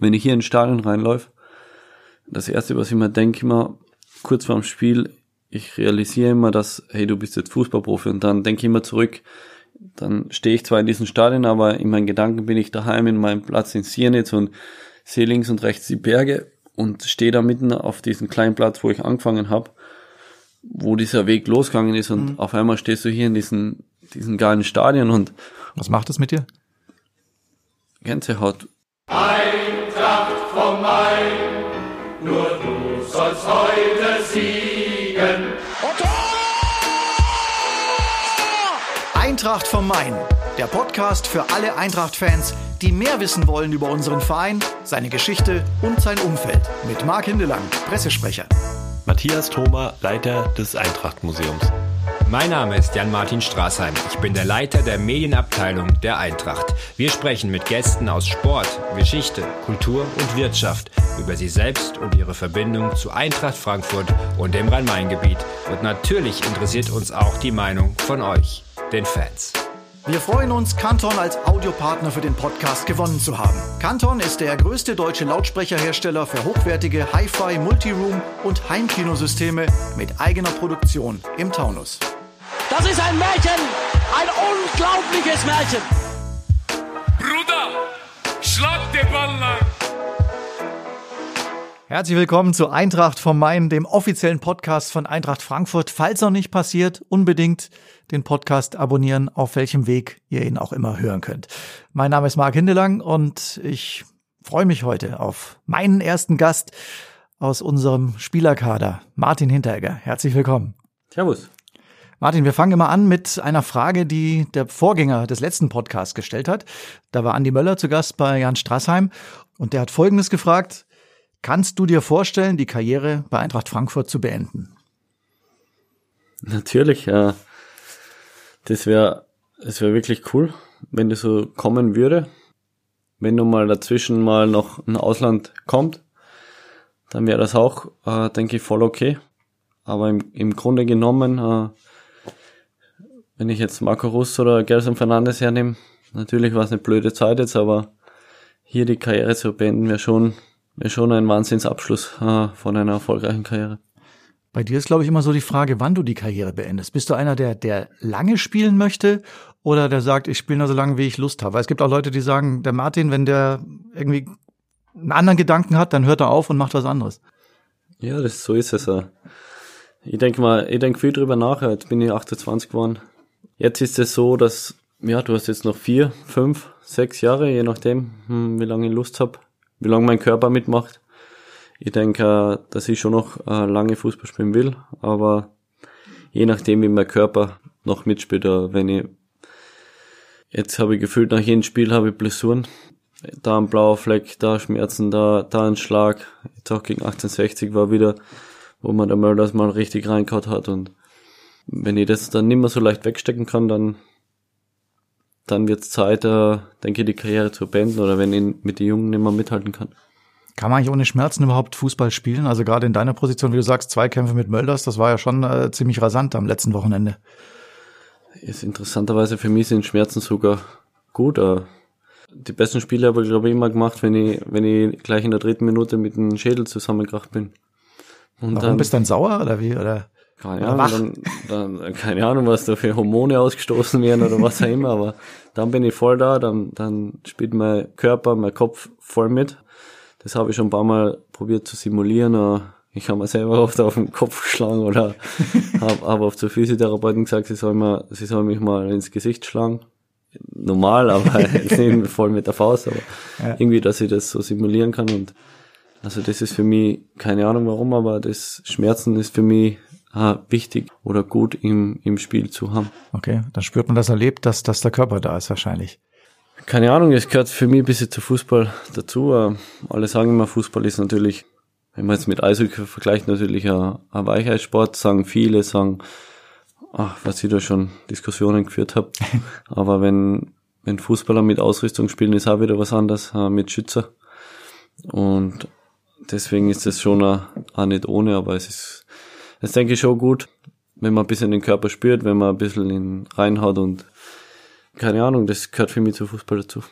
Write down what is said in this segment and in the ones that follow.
Wenn ich hier ins Stadion reinläufe, das erste, was ich mir denke, immer kurz vorm Spiel, ich realisiere immer, dass, hey, du bist jetzt Fußballprofi und dann denke ich immer zurück, dann stehe ich zwar in diesem Stadion, aber in meinen Gedanken bin ich daheim in meinem Platz in Siernitz und sehe links und rechts die Berge und stehe da mitten auf diesem kleinen Platz, wo ich angefangen habe, wo dieser Weg losgegangen ist und mhm. auf einmal stehst du hier in diesem, diesem geilen Stadion und was macht das mit dir? Gänsehaut. Eintracht vom Main, nur du sollst heute siegen. Eintracht vom Main, der Podcast für alle Eintracht-Fans, die mehr wissen wollen über unseren Verein, seine Geschichte und sein Umfeld. Mit Marc Hindelang, Pressesprecher. Matthias Thoma, Leiter des Eintracht-Museums. Mein Name ist Jan-Martin Straßheim. Ich bin der Leiter der Medienabteilung der Eintracht. Wir sprechen mit Gästen aus Sport, Geschichte, Kultur und Wirtschaft über sie selbst und ihre Verbindung zu Eintracht Frankfurt und dem Rhein-Main-Gebiet. Und natürlich interessiert uns auch die Meinung von euch, den Fans. Wir freuen uns, Canton als Audiopartner für den Podcast gewonnen zu haben. Canton ist der größte deutsche Lautsprecherhersteller für hochwertige Hi-Fi, Multiroom und Heimkinosysteme mit eigener Produktion im Taunus. Das ist ein Märchen, ein unglaubliches Märchen. Bruder, schlag den Ball lang. Herzlich willkommen zu Eintracht vom Main, dem offiziellen Podcast von Eintracht Frankfurt. Falls noch nicht passiert, unbedingt den Podcast abonnieren, auf welchem Weg ihr ihn auch immer hören könnt. Mein Name ist Marc Hindelang und ich freue mich heute auf meinen ersten Gast aus unserem Spielerkader, Martin Hinteregger. Herzlich willkommen. Servus. Martin, wir fangen immer an mit einer Frage, die der Vorgänger des letzten Podcasts gestellt hat. Da war Andi Möller zu Gast bei Jan Strassheim und der hat Folgendes gefragt. Kannst du dir vorstellen, die Karriere bei Eintracht Frankfurt zu beenden? Natürlich, ja. Das wäre das wäre wirklich cool, wenn das so kommen würde. Wenn nun mal dazwischen mal noch ein Ausland kommt, dann wäre das auch, äh, denke ich, voll okay. Aber im, im Grunde genommen, äh, wenn ich jetzt Marco Russ oder Gelson Fernandes hernehme, natürlich war es eine blöde Zeit jetzt, aber hier die Karriere zu beenden wäre schon ist schon ein Wahnsinnsabschluss äh, von einer erfolgreichen Karriere. Bei dir ist, glaube ich, immer so die Frage, wann du die Karriere beendest. Bist du einer, der, der lange spielen möchte oder der sagt, ich spiele nur so lange, wie ich Lust habe? Weil es gibt auch Leute, die sagen, der Martin, wenn der irgendwie einen anderen Gedanken hat, dann hört er auf und macht was anderes. Ja, das, so ist es. Äh. Ich denke mal, ich denke viel drüber nach. Jetzt bin ich 28 geworden. Jetzt ist es so, dass, ja, du hast jetzt noch vier, fünf, sechs Jahre, je nachdem, hm, wie lange ich Lust habe, wie lange mein Körper mitmacht. Ich denke, dass ich schon noch äh, lange Fußball spielen will, aber je nachdem, wie mein Körper noch mitspielt, wenn ich jetzt habe ich gefühlt nach jedem Spiel habe ich Blessuren, da ein blauer Fleck, da Schmerzen, da da ein Schlag. Jetzt auch gegen 1860 war wieder, wo man der Mölders mal richtig reinkaut hat und wenn ich das dann nicht mehr so leicht wegstecken kann, dann dann wird es Zeit, äh, denke ich, die Karriere zu beenden oder wenn ich mit den Jungen nicht mehr mithalten kann. Kann man eigentlich ohne Schmerzen überhaupt Fußball spielen? Also gerade in deiner Position, wie du sagst, zwei Kämpfe mit Mölders, das war ja schon äh, ziemlich rasant am letzten Wochenende. Ist interessanterweise für mich sind Schmerzen sogar gut. Äh, die besten Spiele habe ich, glaube ich, immer gemacht, wenn ich, wenn ich gleich in der dritten Minute mit dem Schädel zusammengekracht bin. Und Warum dann, bist du dann sauer oder wie? Oder? Keine Ahnung, dann, dann, keine Ahnung, was da für Hormone ausgestoßen werden oder was auch immer, aber dann bin ich voll da, dann, dann spielt mein Körper, mein Kopf voll mit. Das habe ich schon ein paar Mal probiert zu simulieren, aber ich habe mir selber oft auf den Kopf geschlagen oder habe hab auf zur Physiotherapeutin gesagt, sie soll, mal, sie soll mich mal ins Gesicht schlagen. Normal, aber nicht voll mit der Faust, aber ja. irgendwie, dass ich das so simulieren kann und also das ist für mich, keine Ahnung warum, aber das Schmerzen ist für mich äh, wichtig oder gut im, im Spiel zu haben. Okay, dann spürt man das erlebt, dass, dass der Körper da ist wahrscheinlich. Keine Ahnung, es gehört für mich ein bisschen zu Fußball dazu. Äh, alle sagen immer, Fußball ist natürlich, wenn man jetzt mit Eishockey vergleicht, natürlich ein, ein Weichheitssport, sagen viele, sagen, ach, was ich da schon Diskussionen geführt habe. Aber wenn, wenn Fußballer mit Ausrüstung spielen, ist auch wieder was anderes, äh, mit Schützer. Und deswegen ist es schon auch, auch nicht ohne, aber es ist das denke ich schon gut, wenn man ein bisschen den Körper spürt, wenn man ein bisschen ihn reinhaut und keine Ahnung, das gehört für mich zu Fußball dazu.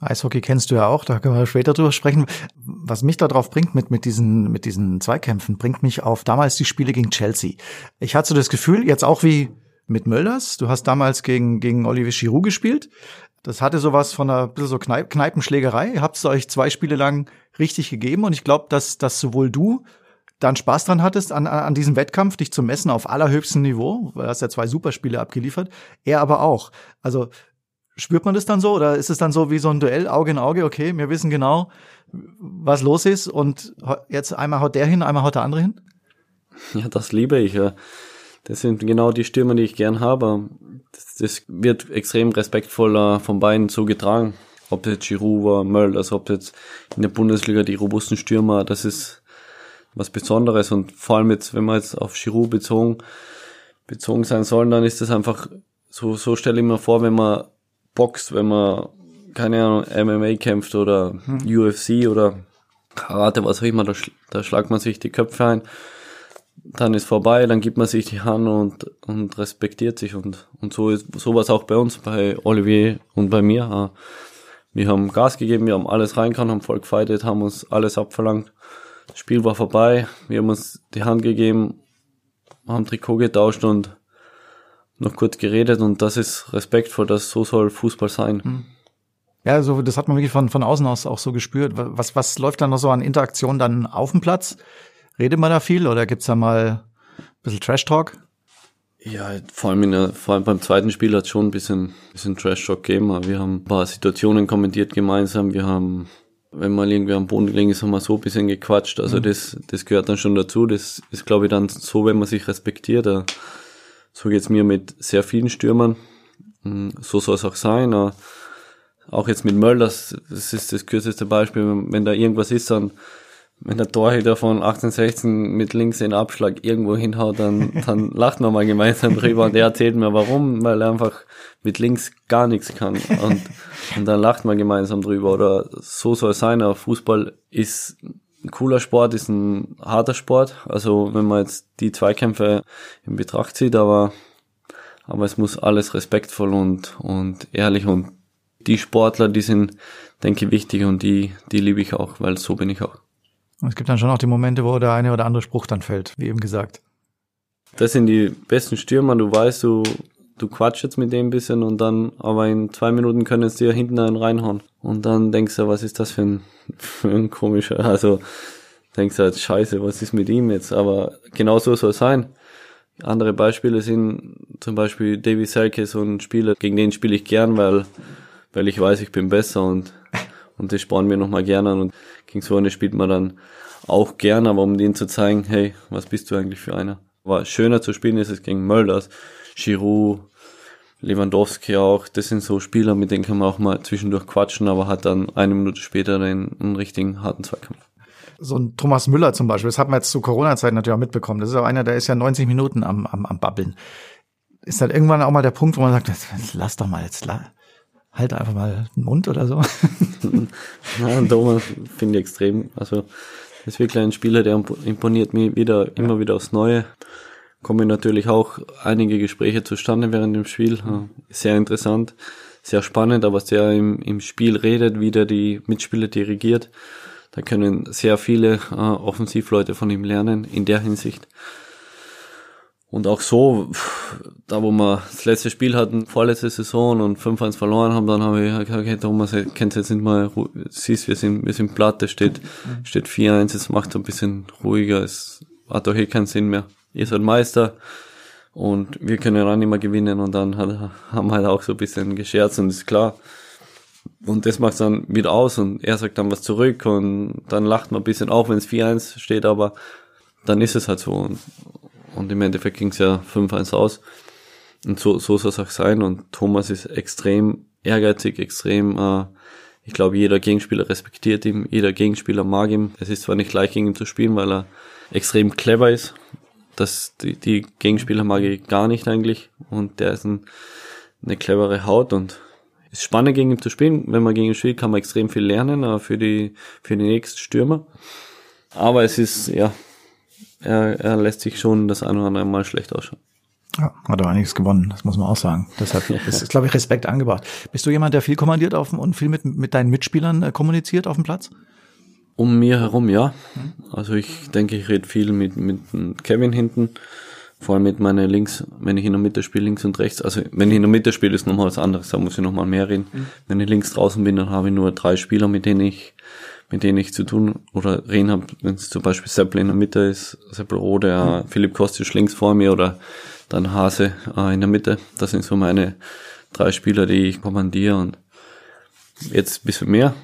Eishockey kennst du ja auch, da können wir später drüber sprechen. Was mich da drauf bringt mit, mit, diesen, mit diesen Zweikämpfen, bringt mich auf damals die Spiele gegen Chelsea. Ich hatte so das Gefühl, jetzt auch wie mit Mölders, du hast damals gegen, gegen Olivier Giroud gespielt. Das hatte sowas von einer bisschen so Kneip Kneipenschlägerei. Ihr habt euch zwei Spiele lang richtig gegeben und ich glaube, dass, dass sowohl du dann Spaß dran hattest an, an diesem Wettkampf, dich zu messen auf allerhöchstem Niveau, weil du hast ja zwei Superspiele abgeliefert, er aber auch. Also spürt man das dann so oder ist es dann so wie so ein Duell Auge in Auge, okay, wir wissen genau, was los ist und jetzt einmal haut der hin, einmal haut der andere hin? Ja, das liebe ich. Ja. Das sind genau die Stürmer, die ich gern habe. Das, das wird extrem respektvoll von beiden zugetragen. Ob jetzt Giroud war, Möll, also ob jetzt in der Bundesliga die robusten Stürmer, das ist was Besonderes und vor allem jetzt, wenn wir jetzt auf Giroud bezogen, bezogen sein sollen, dann ist das einfach, so, so stelle ich mir vor, wenn man boxt, wenn man, keine Ahnung, MMA kämpft oder hm. UFC oder Karate, was auch immer, da, da schlagt man sich die Köpfe ein, dann ist vorbei, dann gibt man sich die Hand und, und respektiert sich und, und so ist sowas auch bei uns, bei Olivier und bei mir. Wir haben Gas gegeben, wir haben alles reingehauen, haben voll gefeitet, haben uns alles abverlangt. Das Spiel war vorbei, wir haben uns die Hand gegeben, haben Trikot getauscht und noch kurz geredet und das ist respektvoll, dass so soll Fußball sein. Hm. Ja, so, das hat man wirklich von, von außen aus auch so gespürt. Was, was läuft dann noch so an Interaktion dann auf dem Platz? Redet man da viel oder gibt's da mal ein bisschen Trash-Talk? Ja, vor allem, in der, vor allem beim zweiten Spiel hat es schon ein bisschen, bisschen Trash-Talk gegeben. Wir haben ein paar Situationen kommentiert gemeinsam. Wir haben, wenn mal irgendwie am Boden gelegen ist, haben wir so ein bisschen gequatscht. Also mhm. das, das gehört dann schon dazu. Das ist, glaube ich, dann so, wenn man sich respektiert. So geht's mir mit sehr vielen Stürmern. Hm, so soll es auch sein. Auch jetzt mit Mölders, das ist das kürzeste Beispiel. Wenn da irgendwas ist, dann, wenn der Torhüter von 1816 mit links den Abschlag irgendwo hinhaut, dann, dann lacht man mal gemeinsam drüber und der erzählt mir warum, weil er einfach mit links gar nichts kann. Und, und dann lacht man gemeinsam drüber. Oder so soll es sein. Aber Fußball ist ein cooler Sport, ist ein harter Sport. Also wenn man jetzt die Zweikämpfe in Betracht zieht, aber, aber es muss alles respektvoll und, und ehrlich und die Sportler, die sind, denke ich, wichtig und die, die liebe ich auch, weil so bin ich auch. Und es gibt dann schon auch die Momente, wo der eine oder andere Spruch dann fällt, wie eben gesagt. Das sind die besten Stürmer, du weißt, du, du quatsch jetzt mit dem ein bisschen und dann, aber in zwei Minuten können es dir hinten einen reinhauen. Und dann denkst du, was ist das für ein, für ein komischer, also denkst du halt, scheiße, was ist mit ihm jetzt? Aber genau so soll es sein. Andere Beispiele sind zum Beispiel Davy Selke, so ein Spieler, gegen den spiele ich gern, weil, weil ich weiß, ich bin besser und, und das sparen wir nochmal gerne an und gegen so eine spielt man dann auch gern, aber um denen zu zeigen, hey, was bist du eigentlich für einer? War schöner zu spielen ist es gegen Mölders, Giroud, Lewandowski auch, das sind so Spieler, mit denen kann man auch mal zwischendurch quatschen, aber hat dann eine Minute später den, einen richtigen harten Zweikampf. So ein Thomas Müller zum Beispiel, das hat man jetzt zu Corona-Zeiten natürlich auch mitbekommen. Das ist auch einer, der ist ja 90 Minuten am, am, am Babbeln. Ist dann irgendwann auch mal der Punkt, wo man sagt, lass doch mal jetzt, halt einfach mal den Mund oder so. ja, Thomas finde ich extrem. Also, das ist wirklich ein Spieler, der imponiert mir wieder, immer wieder aufs Neue kommen natürlich auch einige Gespräche zustande während dem Spiel. Sehr interessant, sehr spannend, aber sehr im, im Spiel redet, wie der die Mitspieler dirigiert. Da können sehr viele äh, Offensivleute von ihm lernen in der Hinsicht. Und auch so, da wo wir das letzte Spiel hatten, vorletzte Saison und 5-1 verloren haben, dann habe ich gesagt, okay, Thomas, kennst jetzt nicht mal, siehst, wir sind, wir sind platt, es steht, steht 4-1, es macht ein bisschen ruhiger, es hat doch eh keinen Sinn mehr ihr seid Meister und wir können auch nicht mehr gewinnen und dann hat, haben wir halt auch so ein bisschen gescherzt und ist klar. Und das macht dann wieder aus und er sagt dann was zurück und dann lacht man ein bisschen, auch wenn es 4-1 steht, aber dann ist es halt so. Und, und im Endeffekt ging es ja 5-1 aus. Und so, so soll es auch sein. Und Thomas ist extrem ehrgeizig, extrem, äh, ich glaube, jeder Gegenspieler respektiert ihn, jeder Gegenspieler mag ihn. Es ist zwar nicht leicht gegen ihn zu spielen, weil er extrem clever ist, das, die, die Gegenspieler mag ich gar nicht eigentlich. Und der ist ein, eine clevere Haut und ist spannend gegen ihn zu spielen. Wenn man gegen ihn spielt, kann man extrem viel lernen äh, für die, für die nächsten Stürmer. Aber es ist, ja, er, er lässt sich schon das eine oder andere Mal schlecht ausschauen. Ja, hat aber einiges gewonnen, das muss man auch sagen. Deshalb ist, glaube ich, Respekt angebracht. Bist du jemand, der viel kommandiert auf dem, und viel mit, mit deinen Mitspielern äh, kommuniziert auf dem Platz? Um mir herum, ja. Also ich denke, ich rede viel mit, mit Kevin hinten. Vor allem mit meiner Links, wenn ich in der Mitte spiele, links und rechts. Also wenn ich in der Mitte spiele, ist nochmal was anderes, da muss ich nochmal mehr reden. Mhm. Wenn ich links draußen bin, dann habe ich nur drei Spieler, mit denen ich, mit denen ich zu tun oder reden habe. Wenn es zum Beispiel Seppel in der Mitte ist, Seppel Rode, mhm. Philipp Kostic links vor mir oder dann Hase äh, in der Mitte. Das sind so meine drei Spieler, die ich kommandiere und jetzt ein bisschen mehr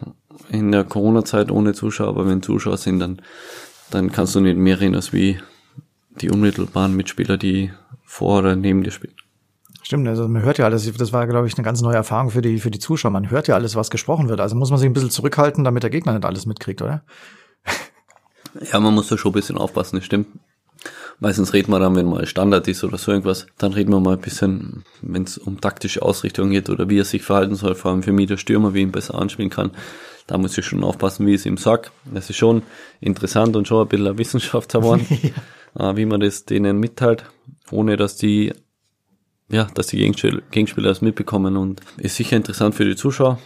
in der Corona-Zeit ohne Zuschauer, aber wenn Zuschauer sind, dann, dann kannst du nicht mehr reden als wie die unmittelbaren Mitspieler, die vor oder neben dir spielen. Stimmt, also man hört ja alles, das war, glaube ich, eine ganz neue Erfahrung für die, für die Zuschauer. Man hört ja alles, was gesprochen wird. Also muss man sich ein bisschen zurückhalten, damit der Gegner nicht alles mitkriegt, oder? Ja, man muss da schon ein bisschen aufpassen, das stimmt. Meistens reden wir dann, wenn mal Standard ist oder so irgendwas, dann reden wir mal ein bisschen, wenn es um taktische Ausrichtung geht oder wie er sich verhalten soll, vor allem für mich der Stürmer, wie ihn besser anspielen kann. Da muss ich schon aufpassen, wie ich es ihm sag. Das ist schon interessant und schon ein bisschen eine Wissenschaft geworden, ja. Äh, wie man das denen mitteilt, ohne dass die ja, dass die Gegenspieler, Gegenspieler das mitbekommen und ist sicher interessant für die Zuschauer.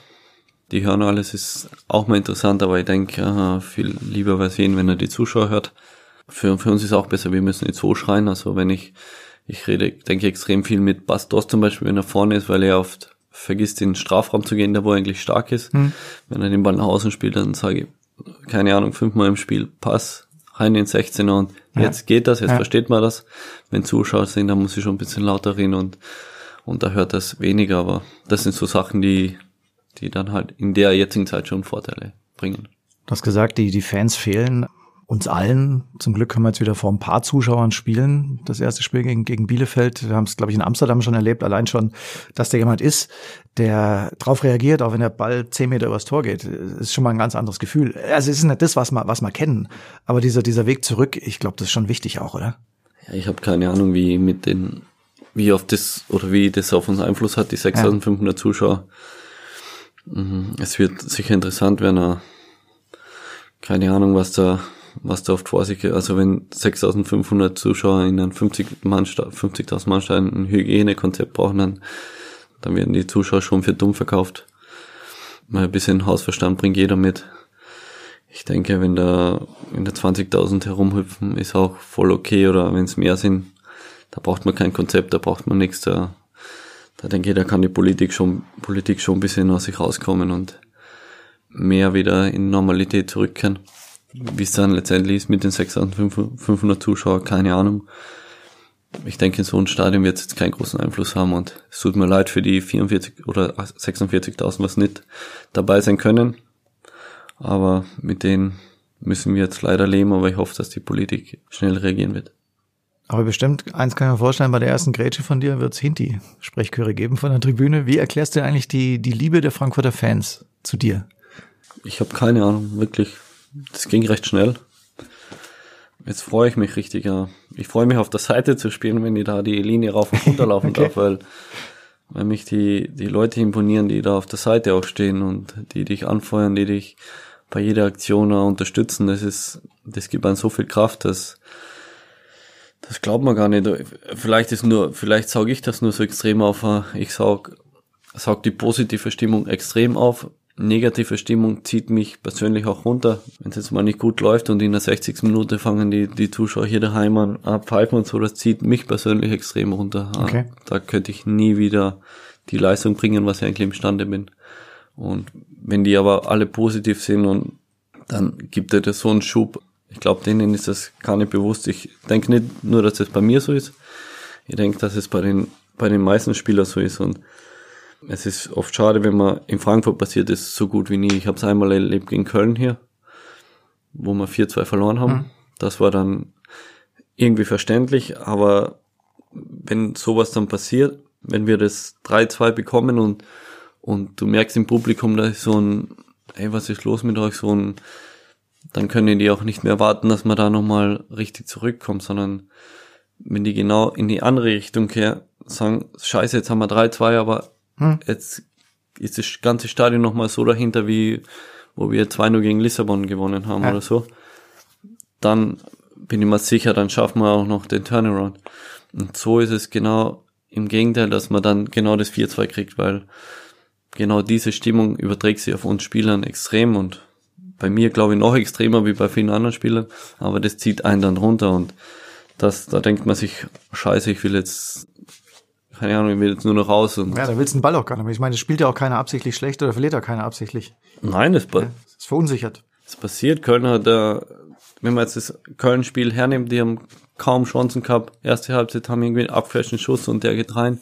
Die hören alles, ist auch mal interessant, aber ich denke, viel lieber wäre sehen, wenn er die Zuschauer hört für, für uns ist auch besser, wir müssen nicht so schreien. Also wenn ich, ich rede, denke extrem viel mit Bastos zum Beispiel, wenn er vorne ist, weil er oft vergisst, in den Strafraum zu gehen, da wo er eigentlich stark ist. Hm. Wenn er den Ball nach außen spielt, dann sage ich, keine Ahnung, fünfmal im Spiel, Pass, rein in 16er und ja. jetzt geht das, jetzt ja. versteht man das. Wenn Zuschauer sind, dann muss ich schon ein bisschen lauter reden und, und da hört das weniger, aber das sind so Sachen, die, die dann halt in der jetzigen Zeit schon Vorteile bringen. Du hast gesagt, die, die Fans fehlen uns allen. Zum Glück können wir jetzt wieder vor ein paar Zuschauern spielen. Das erste Spiel gegen, gegen Bielefeld. Wir haben es, glaube ich, in Amsterdam schon erlebt. Allein schon, dass da jemand ist, der drauf reagiert, auch wenn der Ball zehn Meter übers Tor geht, ist schon mal ein ganz anderes Gefühl. Also es ist nicht das, was wir, was wir kennen. Aber dieser, dieser Weg zurück, ich glaube, das ist schon wichtig auch, oder? Ja, ich habe keine Ahnung, wie mit den, wie auf das, oder wie das auf uns Einfluss hat, die 6500 ja. Zuschauer. Mhm. Es wird sicher interessant werden, keine Ahnung, was da was da oft vor sich geht. Also wenn 6500 Zuschauer in einem 50 Mann, 50.000 Mann ein Hygienekonzept brauchen, dann, dann werden die Zuschauer schon für dumm verkauft. Mal ein bisschen Hausverstand bringt jeder mit. Ich denke, wenn da, wenn da 20.000 herumhüpfen, ist auch voll okay. Oder wenn es mehr sind, da braucht man kein Konzept, da braucht man nichts. Da, da denke ich, da kann die Politik schon, Politik schon ein bisschen aus sich rauskommen und mehr wieder in Normalität zurückkehren. Wie es dann letztendlich ist mit den 6500 Zuschauern, keine Ahnung. Ich denke, so ein Stadion wird jetzt keinen großen Einfluss haben und es tut mir leid für die 44 oder 46.000, was nicht dabei sein können. Aber mit denen müssen wir jetzt leider leben, aber ich hoffe, dass die Politik schnell reagieren wird. Aber bestimmt, eins kann ich mir vorstellen, bei der ersten Grätsche von dir wird es Hinti-Sprechchöre geben von der Tribüne. Wie erklärst du eigentlich die, die Liebe der Frankfurter Fans zu dir? Ich habe keine Ahnung, wirklich. Das ging recht schnell. Jetzt freue ich mich richtig, ja. Ich freue mich auf der Seite zu spielen, wenn ich da die Linie rauf und runter laufen okay. darf, weil, weil mich die, die Leute imponieren, die da auf der Seite auch stehen und die dich anfeuern, die dich bei jeder Aktion unterstützen. Das ist, das gibt einem so viel Kraft, dass, das glaubt man gar nicht. Vielleicht ist nur, vielleicht sauge ich das nur so extrem auf. Ich saug, saug die positive Stimmung extrem auf negative Stimmung zieht mich persönlich auch runter. Wenn es jetzt mal nicht gut läuft und in der 60. Minute fangen die, die Zuschauer hier daheim an abpfeifen und so, das zieht mich persönlich extrem runter. Okay. Da könnte ich nie wieder die Leistung bringen, was ich eigentlich imstande bin. Und wenn die aber alle positiv sind und dann gibt er das so einen Schub. Ich glaube, denen ist das gar nicht bewusst. Ich denke nicht nur, dass es bei mir so ist. Ich denke, dass es bei den, bei den meisten Spielern so ist. Und es ist oft schade, wenn man in Frankfurt passiert ist, so gut wie nie. Ich habe es einmal erlebt gegen Köln hier, wo wir 4-2 verloren haben. Mhm. Das war dann irgendwie verständlich, aber wenn sowas dann passiert, wenn wir das 3-2 bekommen und, und du merkst im Publikum, da ist so ein, ey, was ist los mit euch, so ein, dann können die auch nicht mehr warten, dass man da nochmal richtig zurückkommt, sondern wenn die genau in die andere Richtung kehren, sagen, scheiße, jetzt haben wir 3-2, aber hm. Jetzt ist das ganze Stadion nochmal so dahinter, wie wo wir 2-0 gegen Lissabon gewonnen haben ja. oder so. Dann bin ich mir sicher, dann schaffen wir auch noch den Turnaround. Und so ist es genau im Gegenteil, dass man dann genau das 4-2 kriegt, weil genau diese Stimmung überträgt sich auf uns Spielern extrem und bei mir glaube ich noch extremer wie bei vielen anderen Spielern, aber das zieht einen dann runter und das, da denkt man sich, scheiße, ich will jetzt, keine Ahnung, ich will jetzt nur noch raus und. Ja, da willst du den Ball auch gar nicht mehr. Ich meine, das spielt ja auch keiner absichtlich schlecht oder verliert ja keiner absichtlich. Nein, das, Ja, das ist verunsichert. das passiert. Köln hat da, wenn man jetzt das Köln-Spiel hernimmt, die haben kaum Chancen gehabt. Erste Halbzeit haben irgendwie einen abgefälschten Schuss und der geht rein.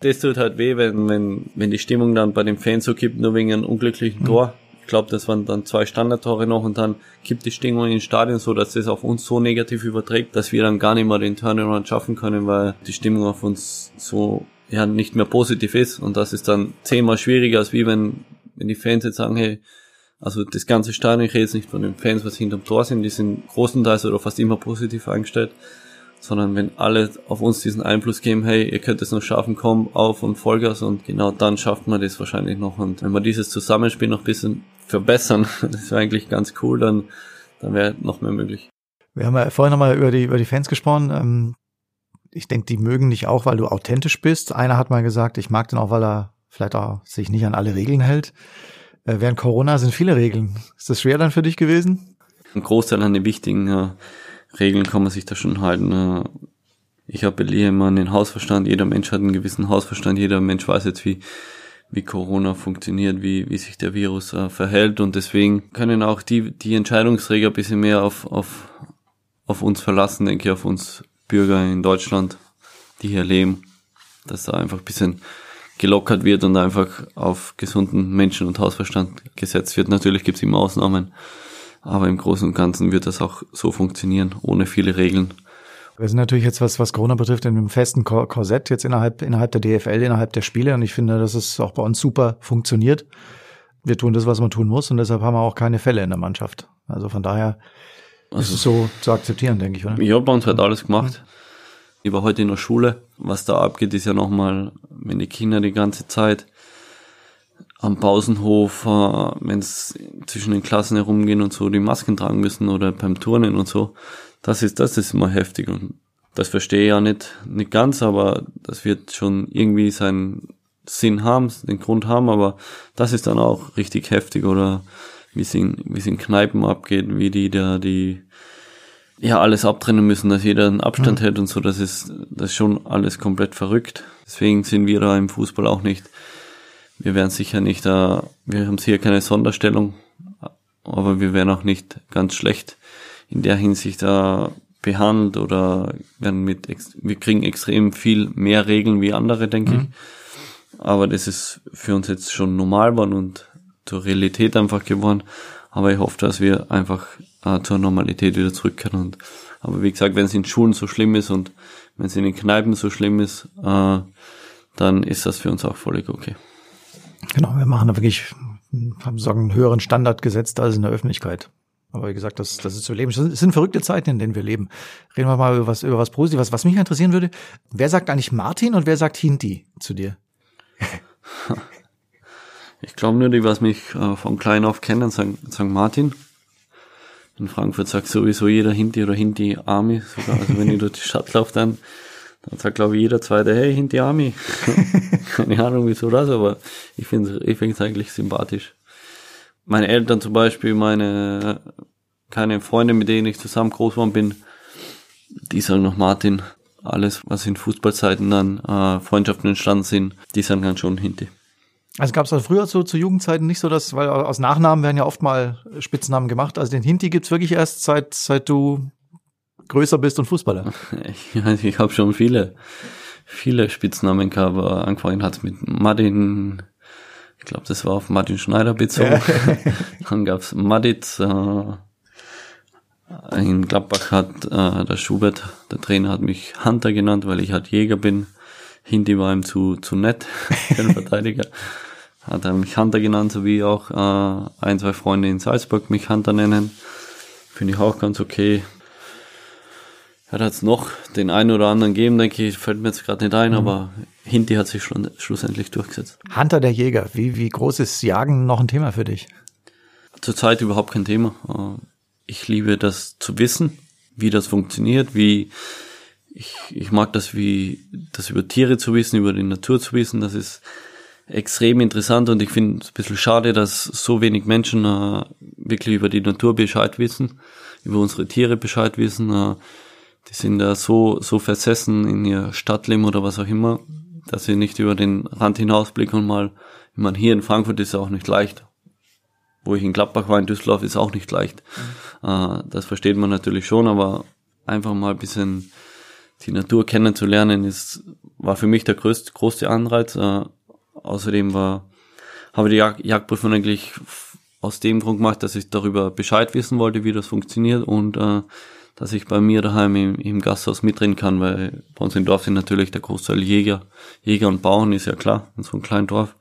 Das tut halt weh, wenn, wenn, wenn die Stimmung dann bei den Fans so kippt, nur wegen einem unglücklichen Tor. Ich glaube, das waren dann zwei Standardtore noch und dann kippt die Stimmung in den Stadion so, dass das auf uns so negativ überträgt, dass wir dann gar nicht mehr den Turnaround schaffen können, weil die Stimmung auf uns so ja nicht mehr positiv ist. Und das ist dann zehnmal schwieriger, als wie wenn, wenn die Fans jetzt sagen, hey, also das ganze Stadion, ich rede jetzt nicht von den Fans, was hinterm Tor sind, die sind großenteils oder fast immer positiv eingestellt, sondern wenn alle auf uns diesen Einfluss geben, hey, ihr könnt es noch schaffen, komm auf und Vollgas und genau dann schafft man das wahrscheinlich noch. Und wenn wir dieses Zusammenspiel noch ein bisschen verbessern, das wäre eigentlich ganz cool, dann, dann wäre noch mehr möglich. Wir haben ja vorhin nochmal über die, über die Fans gesprochen. Ähm, ich denke, die mögen dich auch, weil du authentisch bist. Einer hat mal gesagt, ich mag den auch, weil er vielleicht auch sich nicht an alle Regeln hält. Äh, während Corona sind viele Regeln. Ist das schwer dann für dich gewesen? Ein Großteil an den wichtigen äh, Regeln kann man sich da schon halten. Äh, ich appelliere immer an den Hausverstand. Jeder Mensch hat einen gewissen Hausverstand. Jeder Mensch weiß jetzt, wie, wie Corona funktioniert, wie, wie sich der Virus äh, verhält. Und deswegen können auch die, die Entscheidungsträger ein bisschen mehr auf, auf, auf uns verlassen, denke ich, auf uns Bürger in Deutschland, die hier leben, dass da einfach ein bisschen gelockert wird und einfach auf gesunden Menschen- und Hausverstand gesetzt wird. Natürlich gibt es immer Ausnahmen, aber im Großen und Ganzen wird das auch so funktionieren, ohne viele Regeln. Wir sind natürlich jetzt, was, was Corona betrifft, in einem festen Kor- Korsett jetzt innerhalb, innerhalb der DFL, innerhalb der Spiele. Und ich finde, dass es auch bei uns super funktioniert. Wir tun das, was man tun muss. Und deshalb haben wir auch keine Fälle in der Mannschaft. Also von daher ist es so zu akzeptieren, denke ich, oder? Ich habe bei uns halt alles gemacht. Ich war heute in der Schule. Was da abgeht, ist ja nochmal, wenn die Kinder die ganze Zeit am Pausenhof, äh, wenn es zwischen den Klassen herumgehen und so, die Masken tragen müssen oder beim Turnen und so. Das ist, das ist immer heftig und das verstehe ich ja nicht, nicht ganz, aber das wird schon irgendwie seinen Sinn haben, den Grund haben, aber das ist dann auch richtig heftig oder? Wie es in, wie es in Kneipen abgeht, wie die da die ja alles abtrennen müssen, dass jeder einen Abstand hält und so, das ist, das ist schon alles komplett verrückt. Deswegen sind wir da im Fußball auch nicht, wir werden sicher nicht da, wir haben sicher keine Sonderstellung, aber wir werden auch nicht ganz schlecht in der Hinsicht da behandelt oder werden mit, wir kriegen extrem viel mehr Regeln wie andere, denke ich. Aber das ist für uns jetzt schon normal geworden und zur Realität einfach geworden. Aber ich hoffe, dass wir einfach äh, zur Normalität wieder zurückkehren. Und, aber wie gesagt, wenn es in Schulen so schlimm ist und wenn es in den Kneipen so schlimm ist, äh, dann ist das für uns auch völlig okay. Genau, wir machen da wirklich, haben sagen, einen höheren Standard gesetzt als in der Öffentlichkeit. Aber wie gesagt, das, das ist so Leben. Es sind verrückte Zeiten, in denen wir leben. Reden wir mal über was, über was Positives. Was mich interessieren würde, wer sagt eigentlich Martin und wer sagt Hinti zu dir? Ich glaube nur, die, was mich äh, von klein auf kennen, sagen, sagen Martin. In Frankfurt sagt sowieso jeder Hinti oder Hinti Army. Sogar, also wenn ich durch die Stadt laufe, dann, dann sagt glaube ich jeder Zweite, hey, Hinti Army. Keine Ahnung wieso das, aber ich finde ich es eigentlich sympathisch. Meine Eltern zum Beispiel, meine keine Freunde, mit denen ich zusammen groß geworden bin, die sagen noch Martin. Alles, was in Fußballzeiten dann äh, Freundschaften entstanden sind, die sagen dann schon Hinti. Also gab es das früher zu, zu Jugendzeiten nicht so, dass, weil aus Nachnamen werden ja oft mal Spitznamen gemacht. Also den Hinti gibt's wirklich erst seit, seit du größer bist und Fußballer. Ich, ich habe schon viele, viele Spitznamen gehabt, aber angefangen hat mit Martin, ich glaube, das war auf Martin Schneider bezogen. Dann gab's Maditz, äh, in Gladbach hat äh, der Schubert, der Trainer hat mich Hunter genannt, weil ich halt Jäger bin. Hindi war ihm zu, zu nett, für einen Verteidiger. Hat er mich Hunter genannt, so wie auch äh, ein, zwei Freunde in Salzburg mich Hunter nennen. Finde ich auch ganz okay. Ja, da hat's noch den einen oder anderen gegeben, denke ich, fällt mir jetzt gerade nicht ein, aber Hinti hat sich schon schlussendlich durchgesetzt. Hunter der Jäger. Wie, wie groß ist Jagen noch ein Thema für dich? Zurzeit überhaupt kein Thema. Äh, Ich liebe das zu wissen, wie das funktioniert, wie ich, ich mag das wie, das über Tiere zu wissen, über die Natur zu wissen, das ist extrem interessant und ich finde es ein bisschen schade, dass so wenig Menschen äh, wirklich über die Natur Bescheid wissen, über unsere Tiere Bescheid wissen. Äh, sind da so, so versessen in ihr Stadtleben oder was auch immer, dass sie nicht über den Rand hinausblicken und mal, ich meine, hier in Frankfurt ist es auch nicht leicht. Wo ich in Gladbach war, in Düsseldorf, ist auch nicht leicht. Mhm. Äh, das versteht man natürlich schon, aber einfach mal ein bisschen die Natur kennenzulernen, ist, war für mich der größte, größte Anreiz. Äh, außerdem war, habe die Jag Jagdprüfung eigentlich aus dem Grund gemacht, dass ich darüber Bescheid wissen wollte, wie das funktioniert und äh, dass ich bei mir daheim im, im Gasthaus mitreden kann, weil bei uns im Dorf sind natürlich der Großteil Jäger, Jäger und Bauern, ist ja klar, in so einem kleinen Dorf.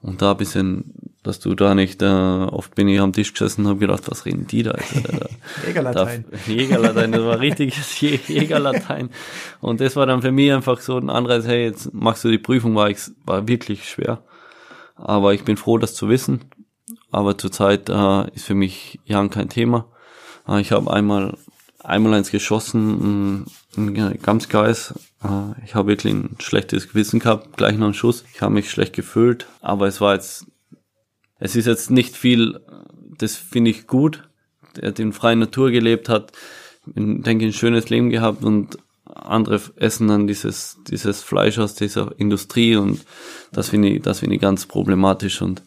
Und da ein bisschen, dass du da nicht, äh, oft bin ich am Tisch gesessen und habe gedacht, was reden die da? Jägerlatein. Jägerlatein, das war richtiges Jägerlatein. Und das war dann für mich einfach so ein Anreiz, hey, jetzt machst du die Prüfung, war, ich, war wirklich schwer. Aber ich bin froh, das zu wissen. Aber zurzeit äh, ist für mich Jan kein Thema. Äh, ich habe einmal einmal eins geschossen, ein Gamsgeist. Äh, ich habe wirklich ein schlechtes Gewissen gehabt, gleich noch einen Schuss. Ich habe mich schlecht gefühlt, aber es war jetzt, es ist jetzt nicht viel, das finde ich gut. Der in freien Natur gelebt hat, ich denke, ein schönes Leben gehabt und andere essen dann dieses, dieses Fleisch aus dieser Industrie und das finde ich, das finde ich ganz problematisch und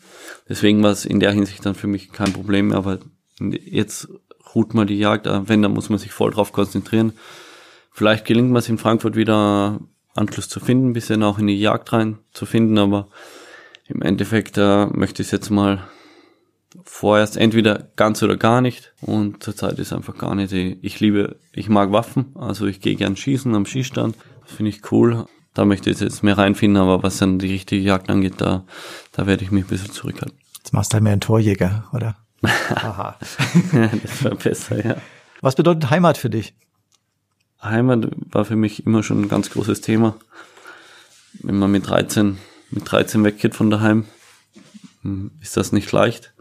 deswegen war es in der Hinsicht dann für mich kein Problem mehr, aber jetzt ruht mal die Jagd, wenn, dann muss man sich voll drauf konzentrieren. Vielleicht gelingt mir es in Frankfurt wieder Anschluss zu finden, bisschen auch in die Jagd rein zu finden, aber im Endeffekt äh, möchte ich es jetzt mal vorerst entweder ganz oder gar nicht und zurzeit ist einfach gar nicht. Ich liebe, ich mag Waffen, also ich gehe gern schießen am Schießstand, finde ich cool. Da möchte ich jetzt mehr reinfinden, aber was dann die richtige Jagd angeht, da, da werde ich mich ein bisschen zurückhalten. Jetzt machst du halt mehr einen Torjäger, oder? Aha. das war besser, ja. Was bedeutet Heimat für dich? Heimat war für mich immer schon ein ganz großes Thema. Wenn man mit 13, mit 13 weggeht von daheim, hm, ist das nicht leicht.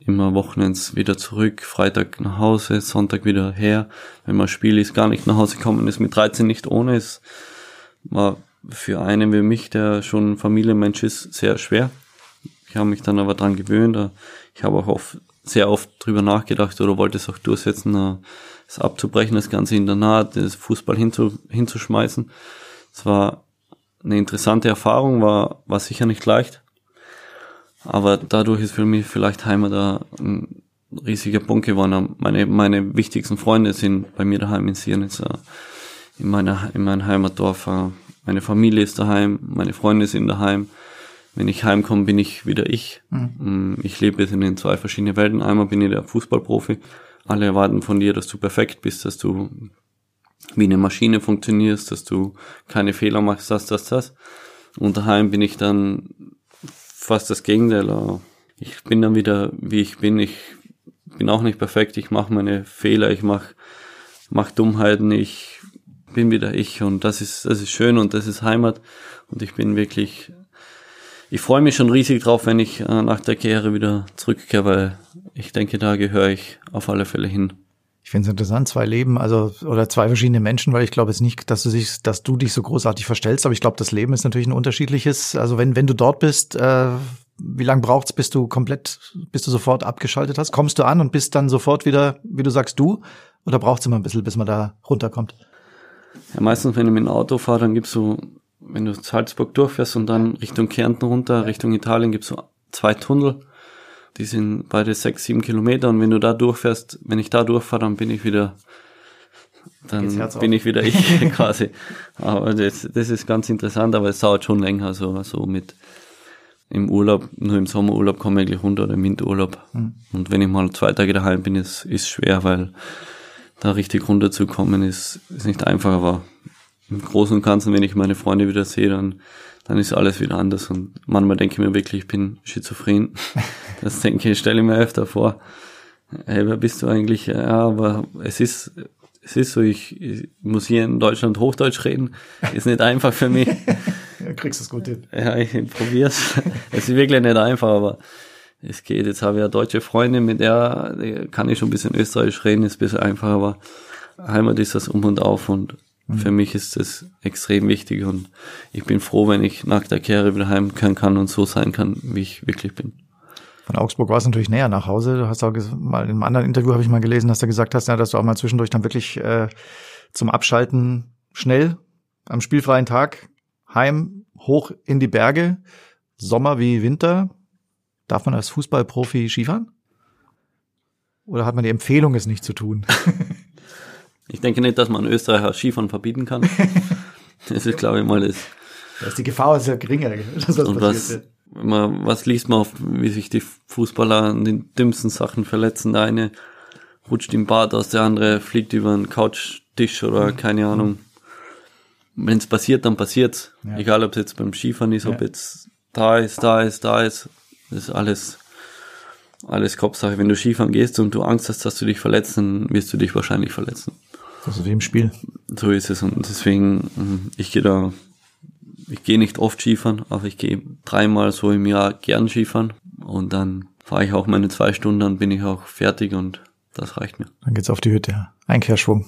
Immer Wochenends wieder zurück, Freitag nach Hause, Sonntag wieder her. Wenn man Spiel ist, gar nicht nach Hause kommen, ist mit 13 nicht ohne. Es war für einen wie mich, der schon Familienmensch ist, sehr schwer. Ich habe mich dann aber dran gewöhnt. Ich habe auch oft, sehr oft drüber nachgedacht oder wollte es auch durchsetzen, es abzubrechen, das ganze Internat, das Fußball hinzu, hinzuschmeißen. Es war eine interessante Erfahrung, war, war sicher nicht leicht. Aber dadurch ist für mich vielleicht Heimat ein riesiger Punkt geworden. Meine, meine wichtigsten Freunde sind bei mir daheim in Siernitz, in meiner, in meinem Heimatdorf. Meine Familie ist daheim, meine Freunde sind daheim wenn ich heimkomme, bin ich wieder ich. Mhm. Mm, ich lebe jetzt in den zwei verschiedenen Welten. Einmal bin ich der Fußballprofi. Alle erwarten von dir, dass du perfekt bist, dass du wie eine Maschine funktionierst, dass du keine Fehler machst, das, das, das. Und daheim bin ich dann fast das Gegenteil. Ich bin dann wieder, wie ich bin. Ich bin auch nicht perfekt. Ich mache meine Fehler, ich mache mach Dummheiten. Ich bin wieder ich und das ist, das ist schön und das ist Heimat. Und ich bin wirklich ich freue mich schon riesig drauf, wenn ich äh, nach der Karriere wieder zurückkehre, weil ich denke, da gehöre ich auf alle Fälle hin. Ich finde es interessant, zwei Leben, also oder zwei verschiedene Menschen, weil ich glaube jetzt nicht, dass du dich, dass du dich so großartig verstellst, aber ich glaube, das Leben ist natürlich ein unterschiedliches. Also wenn wenn du dort bist, äh, wie lange braucht's, bis du komplett, bis du sofort abgeschaltet hast? Kommst du an und bist dann sofort wieder, wie du sagst, du? Oder braucht's immer ein bisschen, bis man da runterkommt? Ja, meistens, wenn du mit dem Auto fahre, dann gibst du wenn du Salzburg durchfährst und dann Richtung Kärnten runter, Richtung Italien gibt's so zwei Tunnel. Die sind beide sechs, sieben Kilometer und wenn du da durchfährst, wenn ich da durchfahre, dann bin ich wieder, dann bin ich wieder ich quasi. Aber das, das ist ganz interessant, aber es dauert schon länger, so, so mit im Urlaub, nur im Sommerurlaub komme ich eigentlich runter oder im Winterurlaub. Mhm. Und wenn ich mal zwei Tage daheim bin, ist, ist schwer, weil da richtig runterzukommen ist, ist nicht einfach, aber im Großen und Ganzen, wenn ich meine Freunde wieder sehe, dann, dann ist alles wieder anders. Und manchmal denke ich mir wirklich, ich bin schizophren. Das denke ich, stelle ich mir öfter vor. Hey, wer bist du eigentlich? Ja, aber es ist, es ist so, ich, ich muss hier in Deutschland Hochdeutsch reden. Ist nicht einfach für mich. Ja, kriegst du es gut hin. Ja, ich probier's. es ist wirklich nicht einfach, aber es geht. Jetzt habe ich ja deutsche Freunde, mit der, der kann ich schon ein bisschen Österreichisch reden, ist ein bisschen einfacher, aber Heimat ist das um und auf und Für mich ist das extrem wichtig und ich bin froh, wenn ich nach der Kehre wieder heimkehren kann und so sein kann, wie ich wirklich bin. Von Augsburg war es natürlich näher nach Hause. Du hast auch mal in einem anderen Interview habe ich mal gelesen, dass du gesagt hast, ja, dass du auch mal zwischendurch dann wirklich äh, zum Abschalten schnell am spielfreien Tag heim hoch in die Berge, Sommer wie Winter. Darf man als Fußballprofi Skifahren? Oder hat man die Empfehlung, es nicht zu tun? Ich denke nicht, dass man Österreicher Skifahren verbieten kann. Das ist, glaube ich, mal das. Da ist die Gefahr ist ja geringer, dass das Und was, man, was liest man auf, wie sich die Fußballer an den dümmsten Sachen verletzen? Der eine rutscht im Bad aus, der andere fliegt über einen Couchtisch oder keine Ahnung. Wenn es passiert, dann passiert's. Ja. Egal, ob es jetzt beim Skifahren ist, ob Ja. jetzt da ist, da ist, da ist. Das ist alles, alles Kopfsache. Wenn du Skifahren gehst und du Angst hast, dass du dich verletzt, dann wirst du dich wahrscheinlich verletzen. Das ist wie im Spiel. So ist es und deswegen, ähm, ich gehe da, ich gehe nicht oft Skifahren, aber ich gehe dreimal so im Jahr gern Skifahren und dann fahre ich auch meine zwei Stunden, dann bin ich auch fertig und das reicht mir. Dann geht's auf die Hütte. ja. Einkehrschwung.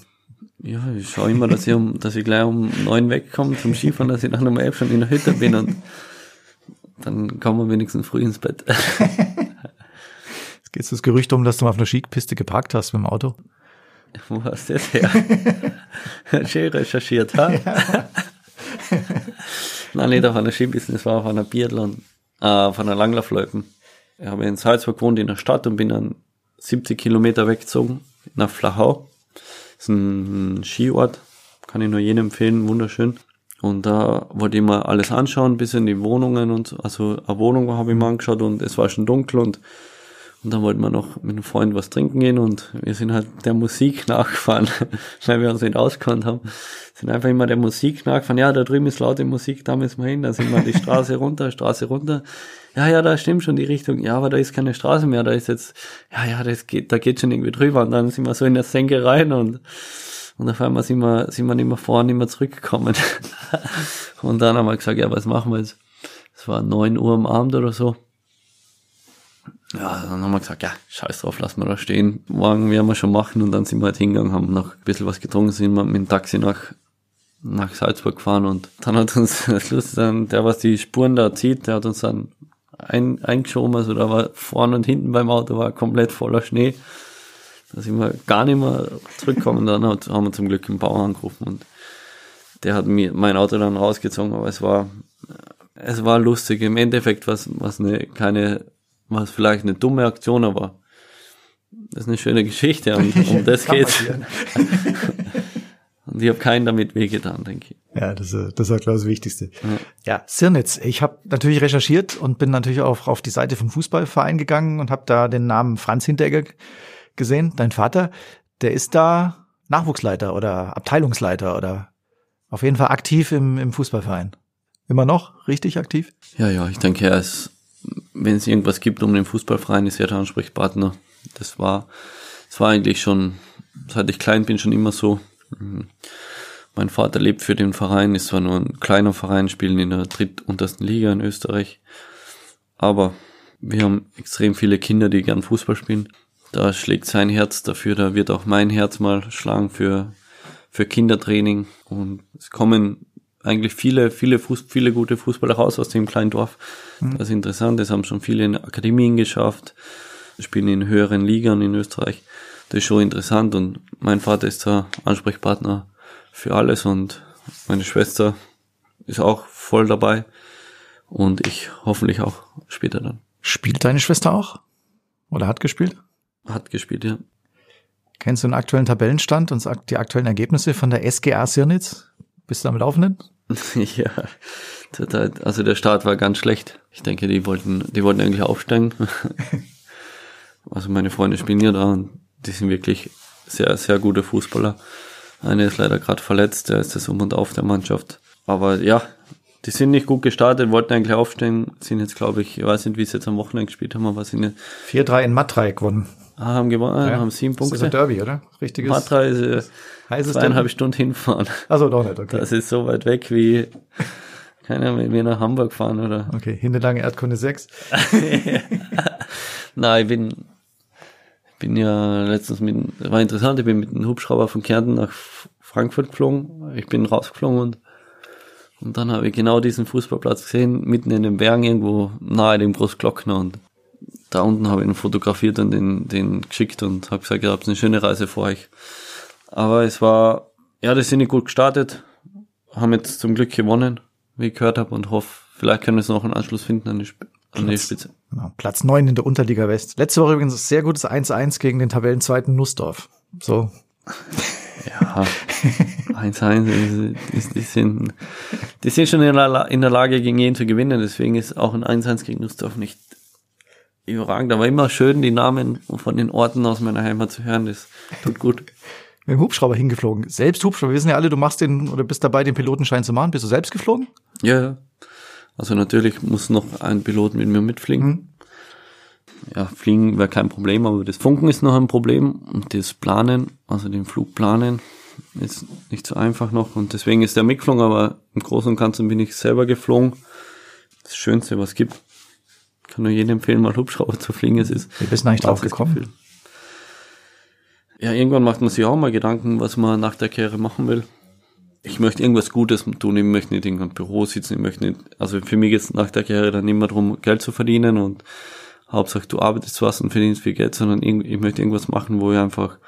Ja, ich schaue immer, dass ich, um, dass ich gleich um neun wegkomme zum Skifahren, dass ich dann um elf schon in der Hütte bin und dann kommen wir wenigstens früh ins Bett. Jetzt geht das Gerücht um, dass du mal auf einer Skipiste geparkt hast mit dem Auto. Wo hast du das her? Schön recherchiert, ha? Nein, nicht auf einer Skipiste, es war auf einer Biathlon, äh, auf einer Langlaufloipen. Ich habe in Salzburg gewohnt in der Stadt und bin dann 70 Kilometer weggezogen nach Flachau. Das ist ein Skiort, kann ich nur jedem empfehlen, wunderschön. Und da wollte ich mal alles anschauen, bis in die Wohnungen und so. also eine Wohnung habe ich mal angeschaut und es war schon dunkel und und dann wollten wir noch mit einem Freund was trinken gehen und wir sind halt der Musik nachgefahren, weil wir uns nicht ausgekannt haben. Sind einfach immer der Musik nachgefahren. Ja, da drüben ist laute Musik, da müssen wir hin. Da sind wir die Straße runter, Straße runter. Ja, ja, da stimmt schon die Richtung. Ja, aber da ist keine Straße mehr. Da ist jetzt, ja, ja, das geht, da geht schon irgendwie drüber. Und dann sind wir so in der Senke rein und, und auf einmal sind wir, sind wir nicht mehr vor, nicht mehr zurückgekommen. und dann haben wir gesagt, ja, was machen wir jetzt? Es war neun Uhr am Abend oder so. Ja, dann haben wir gesagt, ja, scheiß drauf, lassen wir da stehen. Morgen werden wir schon machen und dann sind wir halt hingegangen, haben noch ein bisschen was getrunken, sind wir mit dem Taxi nach, nach Salzburg gefahren und dann hat uns das Lustige dann, der was die Spuren da zieht, der hat uns dann ein, eingeschoben, also da war vorne und hinten beim Auto war komplett voller Schnee. Da sind wir gar nicht mehr zurückgekommen, dann hat, haben wir zum Glück einen Bauer angerufen und der hat mir mein Auto dann rausgezogen, aber es war, es war lustig. Im Endeffekt was, was eine, keine, was vielleicht eine dumme Aktion, aber das ist eine schöne Geschichte und um das geht's. Und ich habe keinen damit wehgetan, denke ich. Ja, das, ist- das war, glaube ich, das Wichtigste. Ja, Sirnitz. Ich habe natürlich recherchiert und bin natürlich auch auf die Seite vom Fußballverein gegangen und habe da den Namen Franz Hinteregger gesehen. Dein Vater, der ist da Nachwuchsleiter oder Abteilungsleiter oder auf jeden Fall aktiv im, im Fußballverein. Immer noch richtig aktiv? Ja, ja, ich denke, er ist, wenn es irgendwas gibt um den Fußballverein, ist er der Ansprechpartner. Das war, das war eigentlich schon, seit ich klein bin, schon immer so. Mhm. Mein Vater lebt für den Verein, ist zwar nur ein kleiner Verein, spielen in der drittuntersten Liga in Österreich. Aber wir haben extrem viele Kinder, die gern Fußball spielen. Da schlägt sein Herz dafür, da wird auch mein Herz mal schlagen für, für Kindertraining. Und es kommen eigentlich viele, viele Fuß, viele gute Fußballer raus aus dem kleinen Dorf. Das ist interessant. Es haben schon viele in Akademien geschafft, spielen in höheren Ligen in Österreich. Das ist schon interessant und mein Vater ist der Ansprechpartner für alles und meine Schwester ist auch voll dabei und ich hoffentlich auch später dann. Spielt deine Schwester auch? Oder hat gespielt? Hat gespielt, ja. Kennst du den aktuellen Tabellenstand und die aktuellen Ergebnisse von der SGA Sirnitz? Bist du am Laufenden? ja, total. Also der Start war ganz schlecht. Ich denke, die wollten, die wollten eigentlich aufsteigen. also meine Freunde spielen ja da und die sind wirklich sehr, sehr gute Fußballer. Einer ist leider gerade verletzt, der ist das Um und Auf der Mannschaft. Aber ja, die sind nicht gut gestartet, wollten eigentlich aufsteigen, sind jetzt, glaube ich, ich weiß nicht, wie sie jetzt am Wochenende gespielt haben, aber sind jetzt, 4-3 in Matrei gewonnen. Ah, haben gewonnen, Ja. haben sieben Das ist ein Punkte. Derby, oder? Richtiges. Matra ist äh, heißes zweieinhalb Derby. Stunden hinfahren. Also doch nicht, okay. Das ist so weit weg wie, keine Ahnung, wenn wir nach Hamburg fahren oder. Okay, Hinterlange Erdkunde 6. Nein, ich bin, bin ja letztens mit, war interessant, ich bin mit einem Hubschrauber von Kärnten nach Frankfurt geflogen. Ich bin rausgeflogen und, und dann habe ich genau diesen Fußballplatz gesehen, mitten in den Bergen irgendwo nahe dem Großglockner und da unten habe ich ihn fotografiert und den, den geschickt und habe gesagt, ihr habt eine schöne Reise vor euch. Aber es war, ja, die sind nicht gut gestartet, haben jetzt zum Glück gewonnen, wie ich gehört habe und hoffe, vielleicht können wir es noch einen Anschluss finden an die, Sp an die Spitze. Genau, Platz neun in der Unterliga West. Letzte Woche übrigens sehr gutes 1-1 gegen den Tabellenzweiten Nussdorf. So. Ja, 1-1, die, sind, die sind schon in der, in der Lage, gegen jeden zu gewinnen, deswegen ist auch ein 1-1 gegen Nussdorf nicht überragend, aber immer schön, die Namen von den Orten aus meiner Heimat zu hören, das tut gut. Mit dem Hubschrauber hingeflogen. Selbst Hubschrauber. Wir wissen ja alle, du machst den oder bist dabei, den Pilotenschein zu machen. Bist du selbst geflogen? Ja, ja. Also natürlich muss noch ein Pilot mit mir mitfliegen. Mhm. Ja, fliegen wäre kein Problem, aber das Funken ist noch ein Problem und das Planen, also den Flug planen, ist nicht so einfach noch und deswegen ist der mitgeflogen, aber im Großen und Ganzen bin ich selber geflogen. Das Schönste, was es gibt. Kann nur jedem empfehlen, mal Hubschrauber zu fliegen. Es ist Wie bist eigentlich drauf gekommen? Ja, irgendwann macht man sich auch mal Gedanken, was man nach der Karriere machen will. Ich möchte irgendwas Gutes tun, ich möchte nicht in einem Büro sitzen, ich möchte nicht, also für mich geht es nach der Karriere dann immer darum, Geld zu verdienen und Hauptsache du arbeitest was und verdienst viel Geld, sondern ich möchte irgendwas machen, wo ich einfach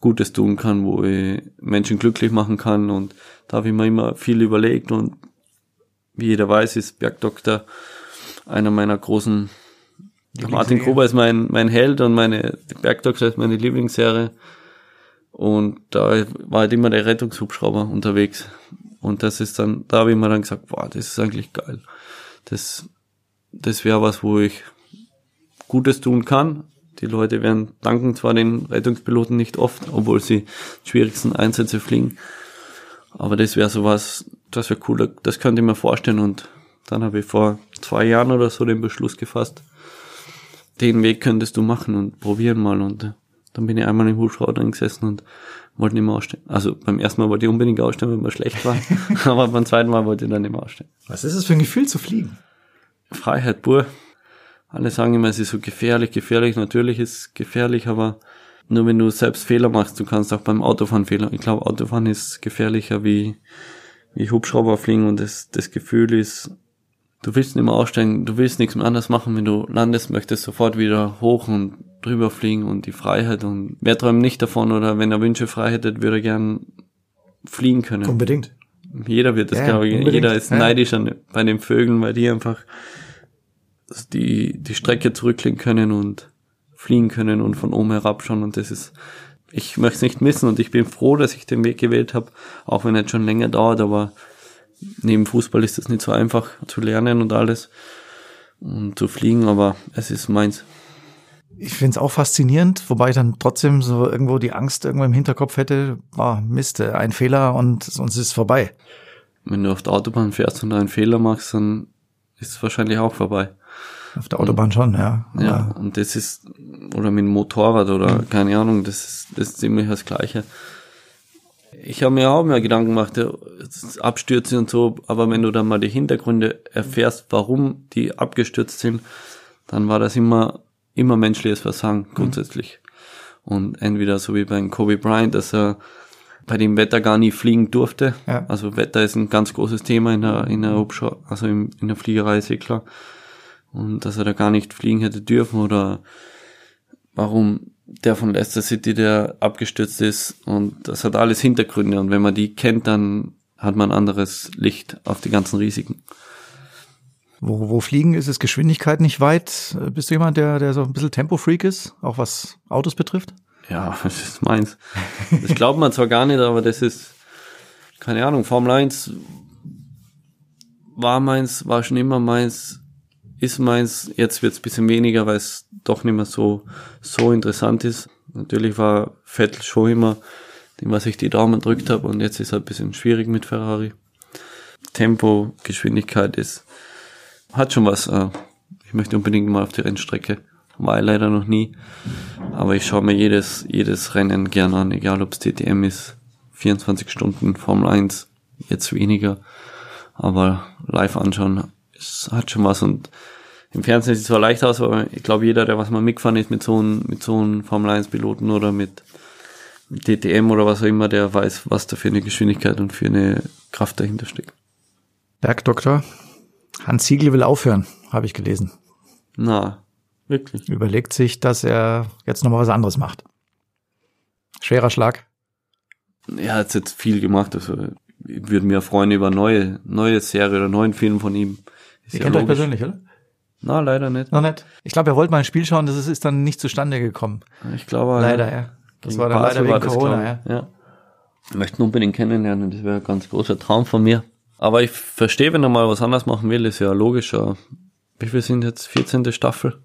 Gutes tun kann, wo ich Menschen glücklich machen kann und da habe ich mir immer viel überlegt und wie jeder weiß, ist Bergdoktor einer meiner großen Martin Gruber ist mein, mein Held und meine Bergdoktor ist meine Lieblingsserie. Und da war halt immer der Rettungshubschrauber unterwegs. Und das ist dann, da habe ich mir dann gesagt, boah, das ist eigentlich geil. Das, das wäre was, wo ich Gutes tun kann. Die Leute werden danken zwar den Rettungspiloten nicht oft, obwohl sie die schwierigsten Einsätze fliegen. Aber das wäre sowas, das wäre cool, das könnte ich mir vorstellen. Und dann habe ich vor zwei Jahren oder so den Beschluss gefasst, den Weg könntest du machen und probieren mal. Und äh, dann bin ich einmal im Hubschrauber drin gesessen und wollte nicht mehr ausstehen. Also beim ersten Mal wollte ich unbedingt ausstehen, wenn man schlecht war. aber beim zweiten Mal wollte ich dann nicht mehr ausstehen. Was ist es für ein Gefühl zu fliegen? Freiheit pur. Alle sagen immer, es ist so gefährlich, gefährlich. Natürlich ist es gefährlich, aber nur wenn du selbst Fehler machst, du kannst auch beim Autofahren Fehler. Ich glaube, Autofahren ist gefährlicher wie, wie Hubschrauber fliegen und das, das Gefühl ist, du willst nicht mehr aussteigen, du willst nichts mehr anders machen, wenn du landest, möchtest sofort wieder hoch und drüber fliegen und die Freiheit und wer träumt nicht davon oder wenn er Wünsche frei hätte, würde er gern fliegen können. Unbedingt. Jeder wird das, ja, glaube ich. Unbedingt. Jeder ist ja. neidisch an, bei den Vögeln, weil die einfach die, die Strecke zurücklegen können und fliegen können und von oben herabschauen und das ist, ich möchte es nicht missen und ich bin froh, dass ich den Weg gewählt habe, auch wenn es schon länger dauert, aber neben Fußball ist das nicht so einfach zu lernen und alles und zu fliegen, aber es ist meins. Ich finde es auch faszinierend, wobei ich dann trotzdem so irgendwo die Angst irgendwo im Hinterkopf hätte, oh, Mist, ein Fehler und sonst ist es vorbei. Wenn du auf der Autobahn fährst und einen Fehler machst, dann ist es wahrscheinlich auch vorbei. Auf der Autobahn und, schon, ja. Ja, und das ist, oder mit dem Motorrad oder keine Ahnung, das ist, das ist ziemlich das Gleiche ich habe mir auch mehr Gedanken gemacht, Abstürze und so, aber wenn du dann mal die Hintergründe erfährst, warum die abgestürzt sind, dann war das immer, immer menschliches Versagen mhm. grundsätzlich. Mhm. Und entweder so wie beim Kobe Bryant, dass er bei dem Wetter gar nie fliegen durfte. Ja. Also Wetter ist ein ganz großes Thema in der, in der Hubschau also in, in der Fliegerei, ist eh klar. Und dass er da gar nicht fliegen hätte dürfen oder warum der von Leicester City, der abgestürzt ist. Und das hat alles Hintergründe. Und wenn man die kennt, dann hat man anderes Licht auf die ganzen Risiken. Wo, wo fliegen ist es Geschwindigkeit nicht weit? Bist du jemand, der, der so ein bisschen Tempo-Freak ist, auch was Autos betrifft? Ja, das ist meins. Das glaubt man zwar gar nicht, aber das ist, keine Ahnung, Formel 1 war meins, war schon immer meins ist meins. Jetzt wird es bisschen weniger, weil es doch nicht mehr so, so interessant ist. Natürlich war Vettel schon immer dem, was ich die Daumen drückt habe und jetzt ist halt ein bisschen schwierig mit Ferrari. Tempo, Geschwindigkeit ist, hat schon was. Äh, ich möchte unbedingt mal auf die Rennstrecke. War leider noch nie. Aber ich schaue mir jedes, jedes Rennen gerne an, egal ob es TTM ist, 24 Stunden Formel 1, jetzt weniger. Aber live anschauen, es hat schon was und im Fernsehen sieht es zwar leicht aus, aber ich glaube, jeder, der was mal mitgefahren ist mit so einem, mit so einem Formel 1 Piloten oder mit, DTM oder was auch immer, der weiß, was da für eine Geschwindigkeit und für eine Kraft dahinter steckt. Bergdoktor Hans Siegel will aufhören, habe ich gelesen. Na, wirklich. Überlegt sich, dass er jetzt nochmal was anderes macht. Schwerer Schlag. Er hat jetzt viel gemacht, also ich würde mir freuen über neue, neue Serie oder neuen Film von ihm. Ist Ihr ja kennt euch logisch. persönlich, oder? Na, leider nicht. Noch nicht. Ich glaube, er wollte mal ein Spiel schauen, das ist, ist dann nicht zustande gekommen. Ich glaube, Leider, ja. Das war dann Basel leider wegen das, Corona, glaub ja. ich. ja. Ich möchte ihn unbedingt kennenlernen, das wäre ein ganz großer Traum von mir. Aber ich verstehe, wenn er mal was anderes machen will, ist ja logisch. ja. Wie viel sind jetzt? 14. Staffel?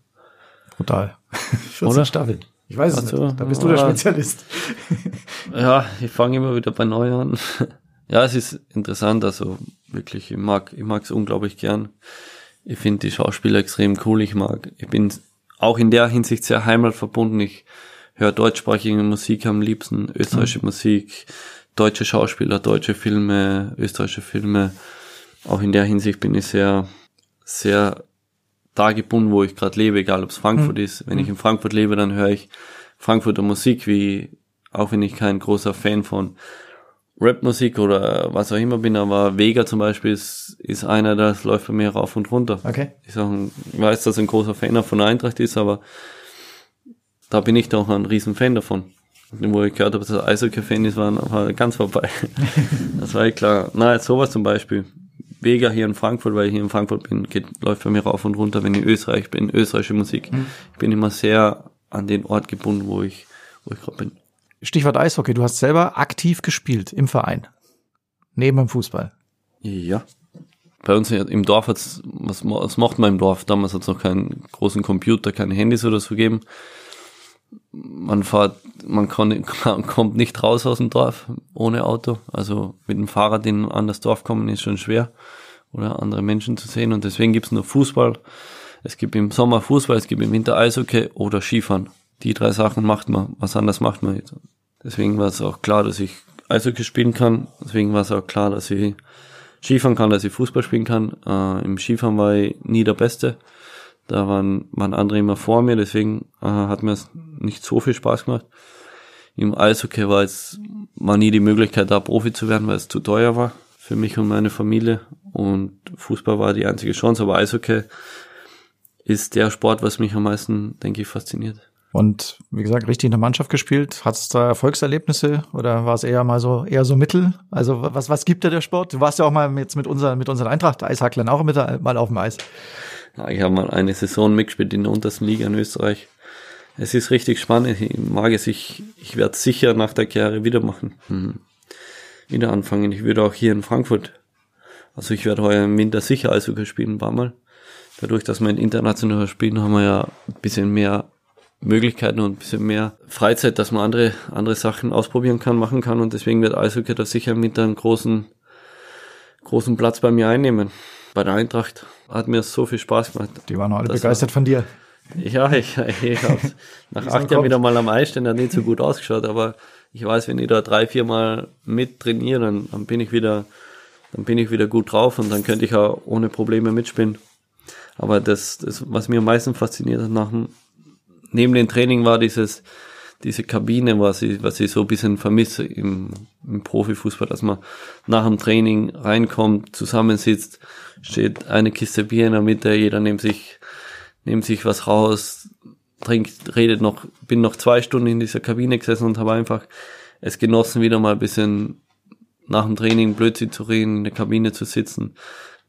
Brutal. 14 Oder? Staffeln. Ich weiß es Ach so. nicht. Da bist du der. Spezialist. Ja, ich fange immer wieder bei neu an. ja, es ist interessant, also wirklich, ich mag, ich mag es unglaublich gern. Ich finde die Schauspieler extrem cool. Ich mag, ich bin auch in der Hinsicht sehr heimatverbunden. Ich höre deutschsprachige Musik am liebsten, österreichische Musik, deutsche Schauspieler, deutsche Filme, österreichische Filme. Auch in der Hinsicht bin ich sehr, sehr da gebunden, wo ich gerade lebe, egal ob es Frankfurt ist. Wenn ich in Frankfurt lebe, dann höre ich Frankfurter Musik, wie auch wenn ich kein großer Fan von Rapmusik oder was auch immer bin, aber Vega zum Beispiel ist, ist einer, das läuft bei mir rauf und runter. Okay. Ich, sag, ich weiß, dass er ein großer Fan von Eintracht ist, aber da bin ich doch ein riesen Fan davon. Und Wo ich gehört habe, dass er Eishockey-Fan ist, war, war ganz vorbei. das war eh klar. Na, jetzt sowas zum Beispiel. Vega hier in Frankfurt, weil ich hier in Frankfurt bin, geht, läuft bei mir rauf und runter, wenn ich in Österreich bin, österreichische Musik. Ich bin immer sehr an den Ort gebunden, wo ich, wo ich gerade bin. Stichwort Eishockey. Du hast selber aktiv gespielt im Verein. Neben dem Fußball. Ja. Bei uns im Dorf hat's, was, was macht man im Dorf? Damals hat's noch keinen großen Computer, keine Handys oder so gegeben. Man fährt, man kann, kann, kommt nicht raus aus dem Dorf ohne Auto. Also mit dem Fahrrad in, an das Dorf kommen ist schon schwer. Oder andere Menschen zu sehen. Und deswegen gibt's nur Fußball. Es gibt im Sommer Fußball, es gibt im Winter Eishockey oder Skifahren. Die drei Sachen macht man. Was anderes macht man nicht. Deswegen war es auch klar, dass ich Eishockey spielen kann. Deswegen war es auch klar, dass ich Skifahren kann, dass ich Fußball spielen kann. Äh, Im Skifahren war ich nie der Beste. Da waren, waren andere immer vor mir, deswegen äh, hat mir es nicht so viel Spaß gemacht. Im Eishockey war es war nie die Möglichkeit, da Profi zu werden, weil es zu teuer war für mich und meine Familie. Und Fußball war die einzige Chance, aber Eishockey ist der Sport, was mich am meisten, denke ich, fasziniert. Und wie gesagt, richtig in der Mannschaft gespielt. Hat es da Erfolgserlebnisse oder war es eher mal so eher so Mittel? Also was was gibt dir der Sport? Du warst ja auch mal jetzt mit unseren mit unseren Eintracht Eishacklern auch mit mal auf dem Eis. Ja, ich habe mal eine Saison mitgespielt in der untersten Liga in Österreich. Es ist richtig spannend. Ich mag es. Ich, ich werde sicher nach der Karriere wieder machen. Hm. Wieder anfangen. Ich würde auch hier in Frankfurt. Also ich werde heuer im Winter sicher Eishockey spielen, ein paar Mal. Dadurch, dass wir international spielen, haben wir ja ein bisschen mehr Möglichkeiten und ein bisschen mehr Freizeit, dass man andere, andere Sachen ausprobieren kann, machen kann. Und deswegen wird Eishockey da sicher mit einem großen, großen Platz bei mir einnehmen. Bei der Eintracht hat mir so viel Spaß gemacht. Die waren alle begeistert von dir. Ja, ich, ich hab's nach acht Jahren wieder mal am Eis stehen, hat nicht so gut ausgeschaut, aber ich weiß, wenn ich da drei, vier Mal mit trainiere, dann, dann bin ich wieder, dann bin ich wieder gut drauf und dann könnte ich auch ohne Probleme mitspielen. Aber das, das was mir am meisten fasziniert hat nach dem, neben dem Training war dieses, diese Kabine, was ich, was ich so ein bisschen vermisse im, im Profifußball, dass man nach dem Training reinkommt, zusammensitzt, steht eine Kiste Bier in der Mitte, jeder nimmt sich nehmt sich was raus, trinkt, redet noch, bin noch zwei Stunden in dieser Kabine gesessen und habe einfach es genossen, wieder mal ein bisschen nach dem Training Blödsinn zu reden, in der Kabine zu sitzen,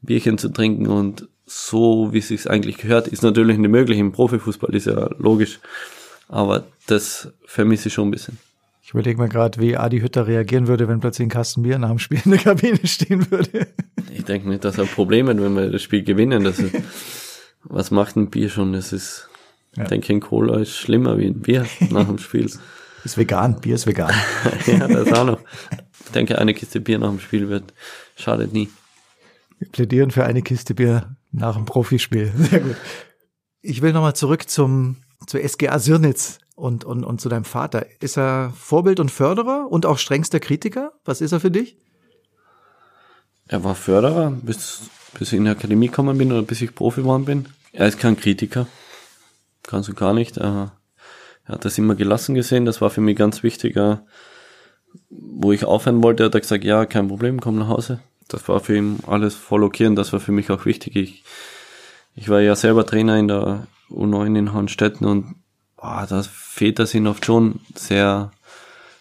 Bierchen zu trinken und so, wie es sich eigentlich gehört, ist natürlich nicht möglich. Im Profifußball ist ja logisch. Aber das vermisse ich schon ein bisschen. Ich überlege mir gerade, wie Adi Hütter reagieren würde, wenn plötzlich ein Kasten Bier nach dem Spiel in der Kabine stehen würde. Ich denke nicht, dass er Probleme hat, wenn wir das Spiel gewinnen. Das ist, was macht ein Bier schon? Das ist, Ja. ich denke, ein Cola ist schlimmer wie ein Bier nach dem Spiel. Ist vegan, Bier ist vegan. ja, das auch noch. Ich denke, eine Kiste Bier nach dem Spiel wird, schadet nie. Wir plädieren für eine Kiste Bier nach dem Profispiel. Sehr gut. Ich will nochmal zurück zum, zur SGA Sirnitz und, und, und zu deinem Vater. Ist er Vorbild und Förderer und auch strengster Kritiker? Was ist er für dich? Er war Förderer, bis, bis ich in die Akademie gekommen bin oder bis ich Profi geworden bin. Er ist kein Kritiker. Ganz und gar nicht. Er hat das immer gelassen gesehen, das war für mich ganz wichtig. Äh, wo ich aufhören wollte, hat er gesagt, ja, kein Problem, komm nach Hause. Das war für ihn alles voll okay und das war für mich auch wichtig. Ich, ich war ja selber Trainer in der U9 in Hornstetten und boah, das Väter sind oft schon sehr,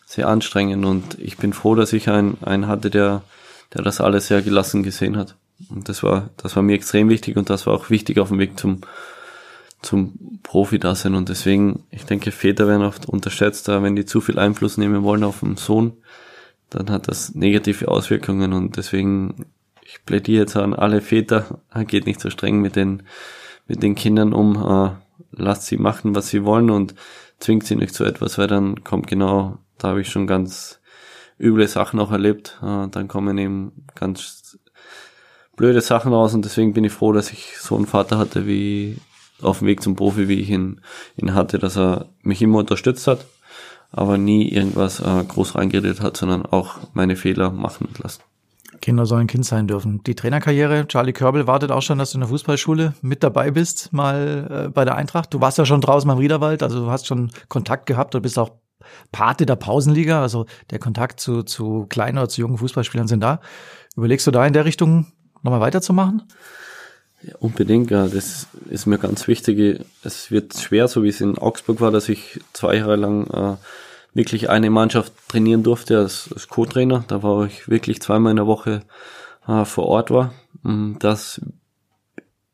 sehr anstrengend und ich bin froh, dass ich einen, einen hatte, der, der das alles sehr gelassen gesehen hat. Und das war, das war mir extrem wichtig und das war auch wichtig auf dem Weg zum, zum Profi da sein. Und deswegen, ich denke, Väter werden oft unterschätzt, wenn die zu viel Einfluss nehmen wollen auf den Sohn, dann hat das negative Auswirkungen und deswegen, ich plädiere jetzt an alle Väter, geht nicht so streng mit den, mit den Kindern um, äh, lasst sie machen, was sie wollen und zwingt sie nicht zu etwas, weil dann kommt genau, da habe ich schon ganz üble Sachen auch erlebt, äh, dann kommen eben ganz blöde Sachen raus und deswegen bin ich froh, dass ich so einen Vater hatte wie auf dem Weg zum Profi, wie ich ihn, ihn hatte, dass er mich immer unterstützt hat, aber nie irgendwas äh, groß reingeredet hat, sondern auch meine Fehler machen lassen. Kinder sollen Kind sein dürfen. Die Trainerkarriere, Charlie Körbel wartet auch schon, dass du in der Fußballschule mit dabei bist, mal äh, bei der Eintracht. Du warst ja schon draußen beim Riederwald, also du hast schon Kontakt gehabt und bist auch Pate der Pausenliga, also der Kontakt zu, zu kleinen oder zu jungen Fußballspielern sind da. Überlegst du da in der Richtung nochmal weiterzumachen? Ja, unbedingt, ja. Das ist mir ganz wichtig. Es wird schwer, so wie es in Augsburg war, dass ich zwei Jahre lang äh, wirklich eine Mannschaft trainieren durfte als, als Co-Trainer. Da war ich wirklich zweimal in der Woche äh, vor Ort war. Das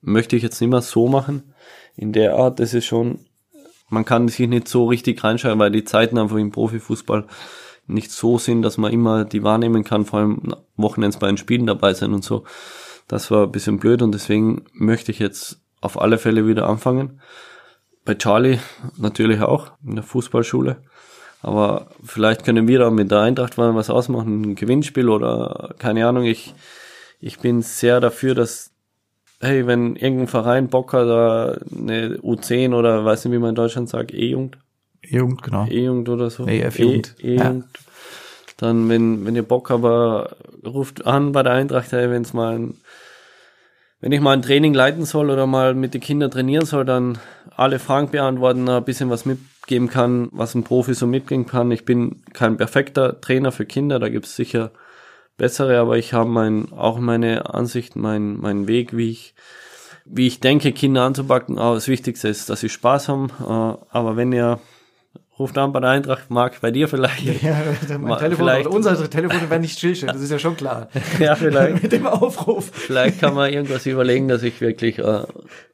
möchte ich jetzt nicht mehr so machen. In der Art, das ist schon, man kann sich nicht so richtig reinschauen, weil die Zeiten einfach im Profifußball nicht so sind, dass man immer die wahrnehmen kann, vor allem Wochenends bei den Spielen dabei sein und so. Das war ein bisschen blöd und deswegen möchte ich jetzt auf alle Fälle wieder anfangen. Bei Charlie natürlich auch in der Fußballschule. Aber vielleicht können wir da mit der Eintracht mal was ausmachen, ein Gewinnspiel oder keine Ahnung. Ich, ich bin sehr dafür, dass, hey, wenn irgendein Verein Bock hat, eine U10 oder weiß nicht, wie man in Deutschland sagt, E-Jugend. E-Jugund, genau. E-Jugend oder so. EF-Jugend. E-Jugend. Ja. Dann, wenn, wenn ihr Bock habt, ruft an bei der Eintracht, hey, wenn es mal ein wenn ich mal ein Training leiten soll oder mal mit den Kindern trainieren soll, dann alle Fragen beantworten, ein bisschen was mitgeben kann, was ein Profi so mitgeben kann. Ich bin kein perfekter Trainer für Kinder, da gibt es sicher bessere, aber ich habe mein, auch meine Ansicht, mein, mein Weg, wie ich, wie ich denke, Kinder anzupacken. Aber das Wichtigste ist, dass sie Spaß haben. Äh, aber wenn ihr ruft an bei der Eintracht, Marc, bei dir vielleicht. Ja, mein Telefon, vielleicht. unser Telefon werden nicht stillstehen, das ist ja schon klar. ja, vielleicht. Mit dem Aufruf. Vielleicht kann man irgendwas überlegen, dass ich wirklich äh,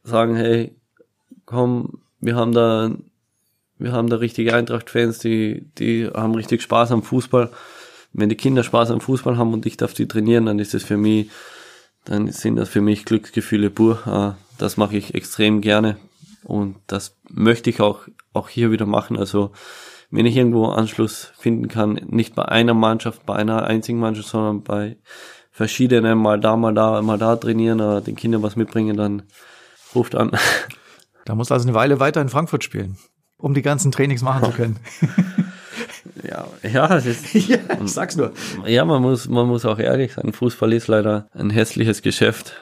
sagen, hey, komm, wir haben da, wir haben da richtige Eintracht-Fans, die, die haben richtig Spaß am Fußball. Wenn die Kinder Spaß am Fußball haben und ich darf die trainieren, dann ist das für mich, dann sind das für mich Glücksgefühle pur. Äh, das mache ich extrem gerne. Und das möchte ich auch, auch hier wieder machen. Also wenn ich irgendwo Anschluss finden kann, nicht bei einer Mannschaft, bei einer einzigen Mannschaft, sondern bei verschiedenen, mal da, mal da, mal da trainieren, oder den Kindern was mitbringen, dann ruft an. Da muss also eine Weile weiter in Frankfurt spielen, um die ganzen Trainings machen zu können. ja, ja, das ist, ja, ich sag's nur. Ja, man muss, man muss auch ehrlich sein. Fußball ist leider ein hässliches Geschäft.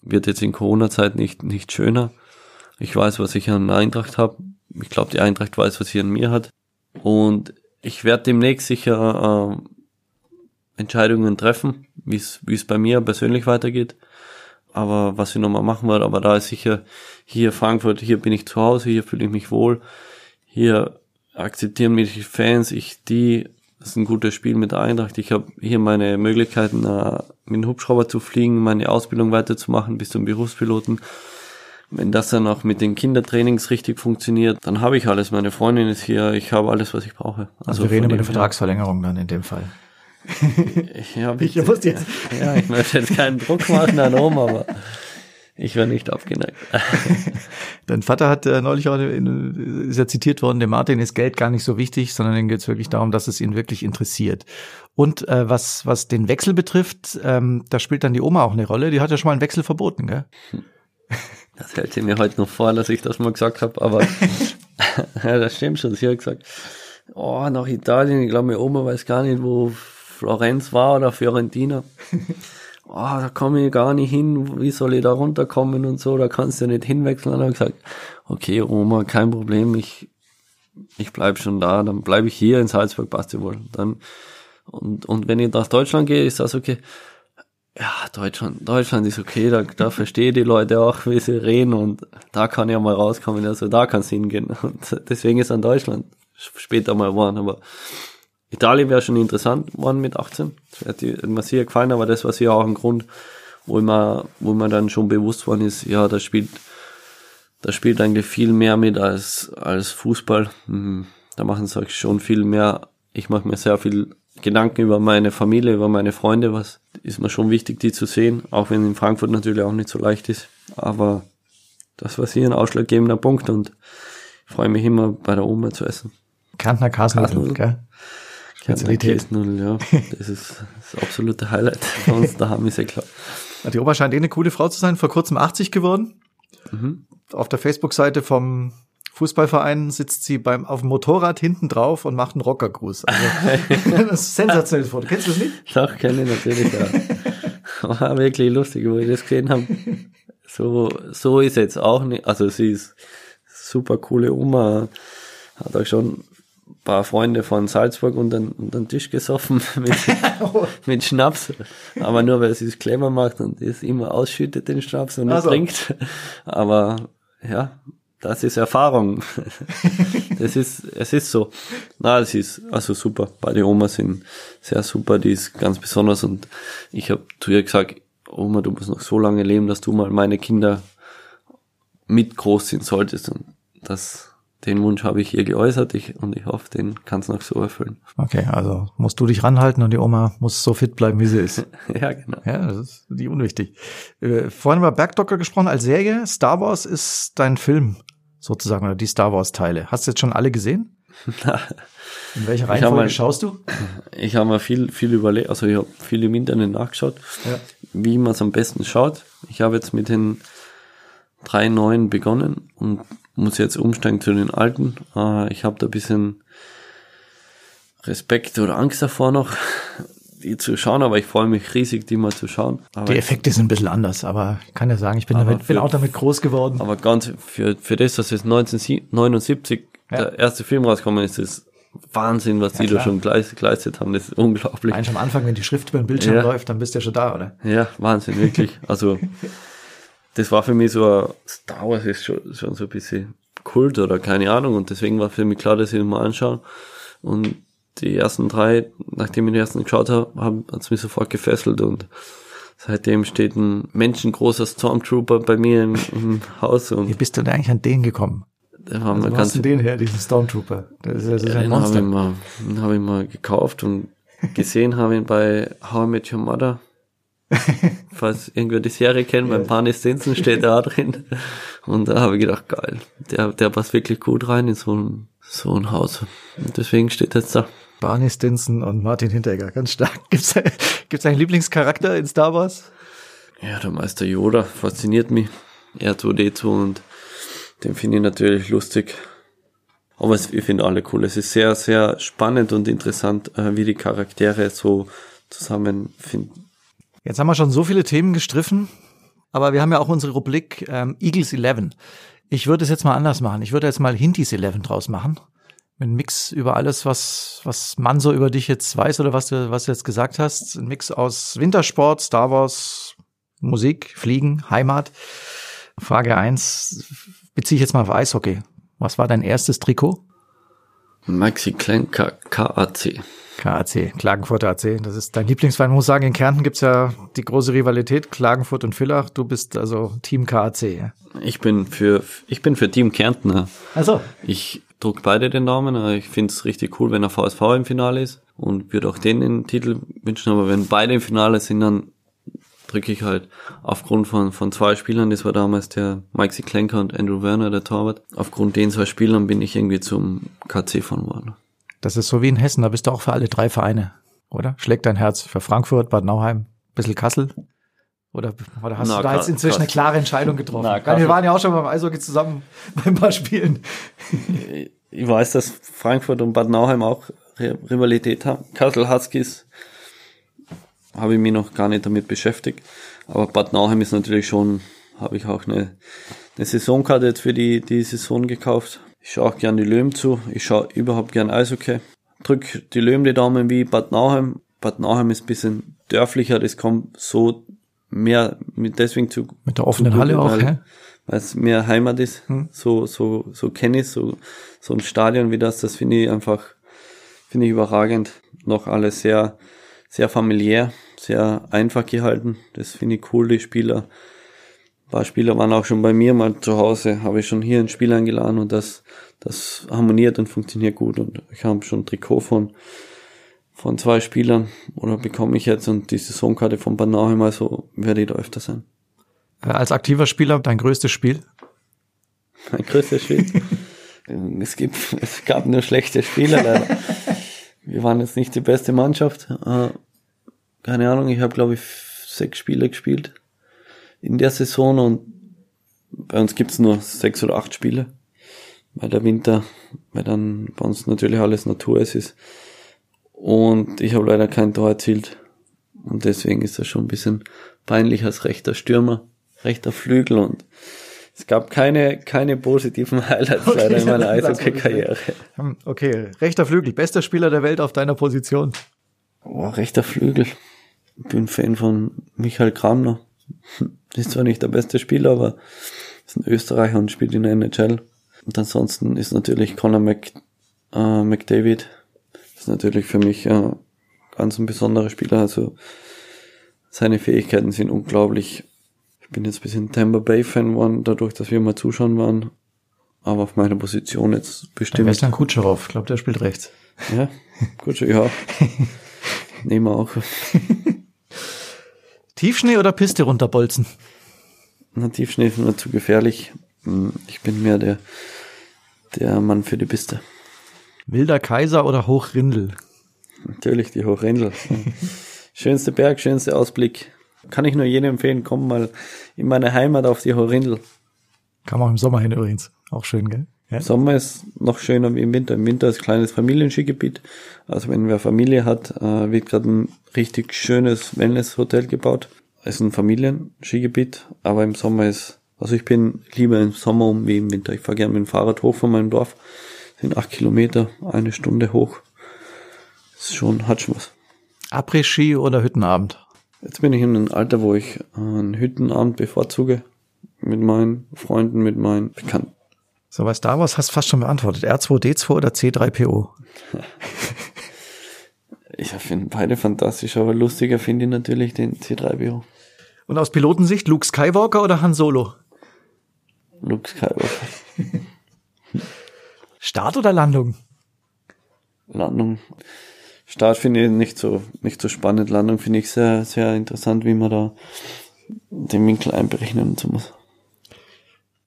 Wird jetzt in Corona-Zeit nicht, nicht schöner. Ich weiß, was ich an Eintracht habe. Ich glaube, die Eintracht weiß, was sie an mir hat. Und ich werde demnächst sicher äh, Entscheidungen treffen, wie es bei mir persönlich weitergeht. Aber was ich nochmal machen werde, aber da ist sicher hier Frankfurt, hier bin ich zu Hause, hier fühle ich mich wohl, hier akzeptieren mich die Fans, ich die, das ist ein gutes Spiel mit der Eintracht. Ich habe hier meine Möglichkeiten, äh, mit dem Hubschrauber zu fliegen, meine Ausbildung weiterzumachen bis zum Berufspiloten. Wenn das dann auch mit den Kindertrainings richtig funktioniert, dann habe ich alles. Meine Freundin ist hier, ich habe alles, was ich brauche. Also, also wir reden über eine Vertragsverlängerung dann in dem Fall. ja, bitte. Ich jetzt. ja, ich möchte jetzt keinen Druck machen an oben, aber ich wäre nicht abgeneigt. Dein Vater hat äh, neulich auch, in, ist ja zitiert worden, dem Martin ist Geld gar nicht so wichtig, sondern ihm geht es wirklich darum, dass es ihn wirklich interessiert. Und äh, was, was den Wechsel betrifft, ähm, da spielt dann die Oma auch eine Rolle. Die hat ja schon mal einen Wechsel verboten, gell? Hm. Das hält sie mir heute noch vor, dass ich das mal gesagt habe, aber ja, das stimmt schon. Sie hat gesagt, oh, nach Italien, ich glaube, meine Oma weiß gar nicht, wo Florenz war oder Fiorentina. Oh, da komme ich gar nicht hin, wie soll ich da runterkommen und so, da kannst du nicht hinwechseln. Und dann habe ich gesagt, okay, Oma, kein Problem, ich ich bleib schon da, dann bleibe ich hier in Salzburg, passt ja wohl. Dann, und, und wenn ich nach Deutschland gehe, ist das okay. Ja, Deutschland, Deutschland ist okay, da, da verstehe die Leute auch, wie sie reden und da kann auch mal rauskommen, also da kann es hingehen. Und deswegen ist an Deutschland später mal geworden, aber Italien wäre schon interessant geworden mit 18. Das hätte mir sehr gefallen, aber das war sicher auch ein Grund, wo immer, wo man dann schon bewusst worden ist, ja, da spielt, da spielt eigentlich viel mehr mit als, als Fußball. Mhm. Da machen sie schon viel mehr. Ich mache mir sehr viel Gedanken über meine Familie, über meine Freunde, was ist mir schon wichtig, die zu sehen, auch wenn in Frankfurt natürlich auch nicht so leicht ist. Aber das war sicher ein ausschlaggebender Punkt und ich freue mich immer bei der Oma zu essen. Kärntner Kasnudel, gell? Spezialität. Käsnudeln, ja. Das ist das absolute Highlight bei uns daheim, ist ja klar. Die Oma scheint eh eine coole Frau zu sein, vor kurzem 80 geworden. Mhm. Auf der Facebook-Seite vom Fußballverein sitzt sie beim, auf dem Motorrad hinten drauf und macht einen Rockergruß. Also, das ist sensationelles Foto. Kennst du das nicht? Doch, kenne ich natürlich, ja. War wirklich lustig, wo ich das gesehen habe. So, so ist jetzt auch nicht, also sie ist super coole Oma, hat auch schon ein paar Freunde von Salzburg unter, unter den Tisch gesoffen mit, mit Schnaps. Aber nur weil sie es clever macht und es immer ausschüttet den Schnaps und nicht Also. trinkt. Aber ja, das ist Erfahrung. das ist, es ist so. Na, es ist also super. Beide Omas sind sehr super, die ist ganz besonders und ich habe zu ihr gesagt, Oma, du musst noch so lange leben, dass du mal meine Kinder mit großziehen solltest und das, den Wunsch habe ich ihr geäußert ich, und ich hoffe, den kannst du noch so erfüllen. Okay, also musst du dich ranhalten und die Oma muss so fit bleiben, wie sie ist. ja, genau. Ja, das ist nicht unwichtig. Äh, vorhin über Bergdocker gesprochen als Serie. Star Wars ist dein Film sozusagen oder die Star Wars Teile. Hast du jetzt schon alle gesehen? In welcher Reihenfolge mal- schaust du? Ich habe mir viel, viel überlegt, also ich habe viel im Internet nachgeschaut, Ja. wie man es am besten schaut. Ich habe jetzt mit den drei neuen begonnen und muss jetzt umsteigen zu den alten. Äh, Ich habe da ein bisschen Respekt oder Angst davor noch, die zu schauen, aber ich freue mich riesig, die mal zu schauen. Aber, Die Effekte sind ein bisschen anders, aber ich kann ja sagen, ich bin, damit, bin für- auch damit groß geworden. aber ganz für, für das, dass jetzt 1979 Ja. der erste Film rausgekommen ist, ist Wahnsinn, was die da klar. schon geleistet, haben. Das ist unglaublich. Eigentlich am Anfang, wenn die Schrift über den Bildschirm Ja. läuft, dann bist du ja schon da, oder? Ja, Wahnsinn, wirklich. Also, das war für mich so ein Star Wars ist schon, schon so ein bisschen Kult oder keine Ahnung und deswegen war für mich klar, dass ich ihn mal anschaue. Und die ersten drei, nachdem ich den ersten geschaut habe, hat es mich sofort gefesselt und seitdem steht ein menschengroßer Stormtrooper bei mir im, im Haus Wie und bist du denn eigentlich an den gekommen? da haben Also, wir ganz den her, diesen Stormtrooper? Das ist, das ist ja, ein den habe ich, Monster. mal, den hab ich mal gekauft und gesehen habe ihn bei How I Met Your Mother. Falls irgendwer die Serie kennt, beim Barney Stinson steht da drin. Und da habe ich gedacht, geil, der, der passt wirklich gut rein in so ein, so ein Haus. Und deswegen steht er jetzt da. Barney Stinson und Martin Hinteregger, ganz stark. Gibt's, gibt's einen Lieblingscharakter in Star Wars? Ja, der Meister Yoda fasziniert mich. R2D2 und den finde ich natürlich lustig. Aber es, ich finde alle cool. Es ist sehr, sehr spannend und interessant, äh, wie die Charaktere so zusammenfinden. Jetzt haben wir schon so viele Themen gestriffen, aber wir haben ja auch unsere Rubrik ähm, Eagles 11. Ich würde es jetzt mal anders machen. Ich würde jetzt mal Hintis 11 draus machen. Einem Mix über alles, was, was man so über dich jetzt weiß oder was du, was du jetzt gesagt hast. Ein Mix aus Wintersport, Star Wars, Musik, Fliegen, Heimat. Frage eins beziehe ich jetzt mal auf Eishockey. Was war dein erstes Trikot? Maxi Klein KAC. KAC, Klagenfurter AC. Das ist dein Lieblingsverein. Man muss sagen, in Kärnten gibt's ja die große Rivalität, Klagenfurt und Villach. Du bist also Team KAC. Ja? Ich bin für ich bin für Team Kärntner. Also, Ich druck beide den Daumen. aber Ich finde es richtig cool, wenn der VSV im Finale ist und würde auch denen den Titel wünschen. Aber wenn beide im Finale sind, dann drücke ich halt aufgrund von, von zwei Spielern, das war damals der Maxi Klenker und Andrew Werner, der Torwart. Aufgrund den zwei Spielern bin ich irgendwie zum KC von worden. das ist so wie in Hessen, da bist du auch für alle drei Vereine, oder? Schlägt dein Herz für Frankfurt, Bad Nauheim, bisschen Kassel? Oder, oder hast Na, du da jetzt inzwischen eine Kassel. klare Entscheidung getroffen? Na, Weil wir waren ja auch schon beim Eishockey zusammen bei ein paar Spielen. Ich weiß, dass Frankfurt und Bad Nauheim auch Ri- Rivalität haben. Kassel Huskies habe ich mich noch gar nicht damit beschäftigt. Aber Bad Nauheim ist natürlich schon, habe ich auch eine, eine Saisonkarte jetzt für die, die Saison gekauft. Ich schaue auch gern die Löwen zu. Ich schaue überhaupt gern Eishockey. Drück die Löwen die Daumen wie Bad Nauheim. Bad Nauheim ist ein bisschen dörflicher, das kommt so mehr mit deswegen zu. Mit der offenen Halle auch, weil? Weil es mehr Heimat ist. Hm. So, so, so kenne ich so, so ein Stadion wie das, das finde ich einfach, finde ich überragend. Noch alles sehr, sehr familiär, sehr einfach gehalten. Das finde ich cool, die Spieler. Ein paar Spieler waren auch schon bei mir mal zu Hause, habe ich schon hier ein Spiel eingeladen und das, das harmoniert und funktioniert gut und ich habe schon ein Trikot von, von zwei Spielern oder bekomme ich jetzt und die Saisonkarte von Banauheim, also werde ich da öfter sein. Äh, Als aktiver Spieler dein größtes Spiel? Mein größter Spiel. es gibt, es gab nur schlechte Spieler leider. Wir waren jetzt nicht die beste Mannschaft. Äh, Keine Ahnung, ich habe glaube ich sechs Spiele gespielt in der Saison und bei uns gibt's nur sechs oder acht Spiele, weil der Winter, weil dann bei uns natürlich alles Natur ist. Und ich habe leider kein Tor erzielt. Und deswegen ist das schon ein bisschen peinlich als rechter Stürmer, rechter Flügel und es gab keine, keine positiven Highlights Okay, leider in meiner Eishockey-Karriere. Okay, rechter Flügel, bester Spieler der Welt auf deiner Position. Oh, rechter Flügel. Ich bin Fan von Michael Kramner. Ist zwar nicht der beste Spieler, aber ist ein Österreicher und spielt in der NHL. Und ansonsten ist natürlich Conor Mc, äh, McDavid. Ist natürlich für mich äh, ganz ein besonderer Spieler. Also seine Fähigkeiten sind unglaublich. Ich bin jetzt ein bisschen Tampa Bay Fan geworden, dadurch, dass wir mal zuschauen waren. Aber auf meiner Position jetzt bestimmt. Western Kutscherow, ich glaube, der spielt rechts. Ja, gut, schon, ja. Nehmen wir auch. Tiefschnee oder Piste runterbolzen? Nativschnee ist mir zu gefährlich. Hm, Ich bin mehr der, der Mann für die Piste. Wilder Kaiser oder Hochrindel? Natürlich die Hochrendel. schönste Berg, schönste Ausblick. Kann ich nur jedem empfehlen, komm mal in meine Heimat auf die Hochrendel. Kam auch im Sommer hin übrigens. Auch schön, gell? Ja. Im Sommer ist noch schöner wie im Winter. Im Winter ist ein kleines Familienskigebiet. Also wenn wer Familie hat, äh, wird gerade ein richtig schönes Wellness-Hotel gebaut. Ist ein Familienskigebiet, aber im Sommer ist, also ich bin lieber im Sommer um wie im Winter. Ich fahre gerne mit dem Fahrrad hoch von meinem Dorf. Sind acht Kilometer, eine Stunde hoch. Ist schon, hat schon was. Après-Ski oder Hüttenabend? Jetzt bin ich in einem Alter, wo ich einen Hüttenabend bevorzuge. Mit meinen Freunden, mit meinen Bekannten. So bei Star Wars hast du fast schon beantwortet. R2D2 oder C3PO? Ich finde beide fantastisch, aber lustiger finde ich natürlich den C3PO. Und aus Pilotensicht Luke Skywalker oder Han Solo? Luke Skywalker. Start oder Landung? Landung. Start finde ich nicht so, nicht so spannend. Landung finde ich sehr, sehr interessant, wie man da den Winkel einberechnen muss.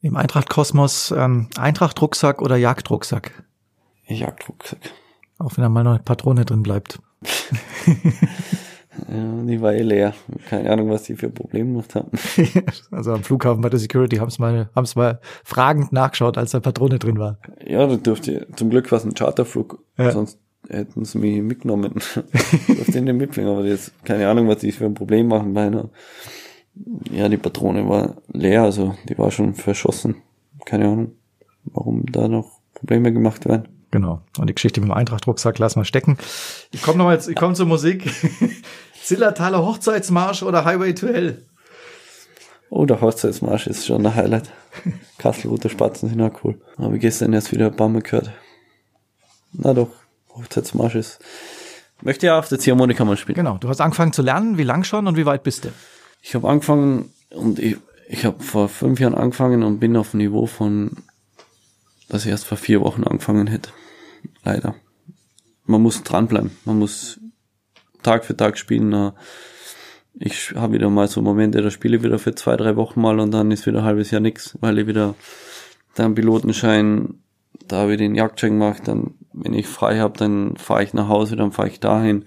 Im Eintracht-Kosmos ähm, Eintracht-Rucksack oder Jagdrucksack? Jagdrucksack. Auch wenn da mal noch eine Patrone drin bleibt. Ja, die war eh leer. Keine Ahnung, was die für Probleme gemacht haben. also am Flughafen bei der Security haben es mal, haben's mal fragend nachgeschaut, als da Patrone drin war. Ja, da durfte zum Glück war es ein Charterflug. Ja. Sonst hätten sie mich mitgenommen. durfte ich nicht mitfliegen, aber jetzt keine Ahnung, was die für ein Problem machen bei einer. Ja, die Patrone war leer, also die war schon verschossen. Keine Ahnung, warum da noch Probleme gemacht werden. Genau. Und die Geschichte mit dem Eintracht-Rucksack lassen wir stecken. Ich komme nochmal, ich komme zur Musik. Zillertaler Hochzeitsmarsch oder Highway to Hell? Oh, der Hochzeitsmarsch ist schon ein Highlight. Kasselroute Spatzen sind auch cool. Habe ich gestern erst wieder ein paar Mal gehört. Na doch, Hochzeitsmarsch ist. Möchte ja auf der Ziehharmonika mal spielen. Genau. Du hast angefangen zu lernen. Wie lang schon und wie weit bist du? Ich habe angefangen und ich, ich habe vor fünf Jahren angefangen und bin auf dem Niveau von, dass ich erst vor vier Wochen angefangen hätte. Leider. Man muss dranbleiben. Man muss Tag für Tag spielen. Äh, Ich habe wieder mal so Momente, da spiele ich wieder für zwei, drei Wochen mal und dann ist wieder ein halbes Jahr nix, weil ich wieder dann Pilotenschein, da habe ich den Jagdschein gemacht, dann wenn ich frei habe, dann fahre ich nach Hause, dann fahre ich dahin.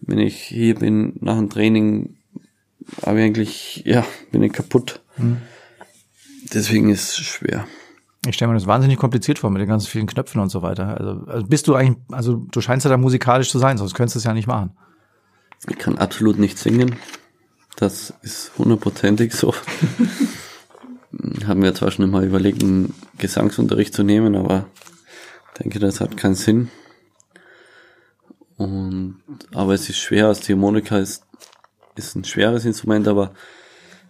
Wenn ich hier bin nach dem Training, habe ich eigentlich, ja, bin ich kaputt. Deswegen ist es schwer. Ich stelle mir das wahnsinnig kompliziert vor mit den ganzen vielen Knöpfen und so weiter. Also, also bist du eigentlich, also du scheinst ja da musikalisch zu sein, sonst könntest du es ja nicht machen. Ich kann absolut nicht singen. Das ist hundertprozentig so. haben wir zwar schon mal überlegt, einen Gesangsunterricht zu nehmen, aber denke, das hat keinen Sinn. Und, aber es ist schwer, als die Harmonika ist, ist ein schweres Instrument, aber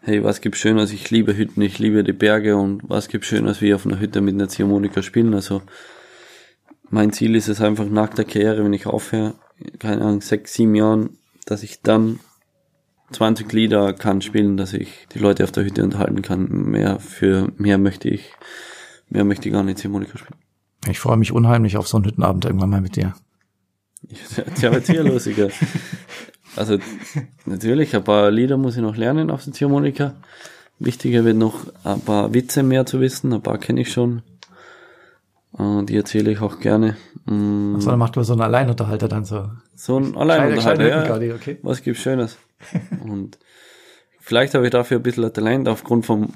hey, was gibt Schöneres? Ich liebe Hütten, ich liebe die Berge und was gibt Schöneres, wie auf einer Hütte mit einer Ziehharmonika spielen? Also, mein Ziel ist es einfach nach der Karriere, wenn ich aufhöre, keine Ahnung, sechs, sieben Jahren, dass ich dann 20 Lieder kann spielen, dass ich die Leute auf der Hütte unterhalten kann. Mehr für mehr möchte ich, mehr möchte ich gar nicht Ziehharmonika spielen. Ich freue mich unheimlich auf so einen Hüttenabend irgendwann mal mit dir. Ja, wird hier lustiger. Also natürlich, ein paar Lieder muss ich noch lernen auf der Ziehharmonika. Wichtiger wird noch ein paar Witze mehr zu wissen, ein paar kenne ich schon. Äh, die erzähle ich auch gerne. Mm, So, dann macht man so einen Alleinunterhalter dann so. So ein kleine ja. Okay. Was gibt's Schönes? Und vielleicht habe ich dafür ein bisschen Talent, aufgrund vom,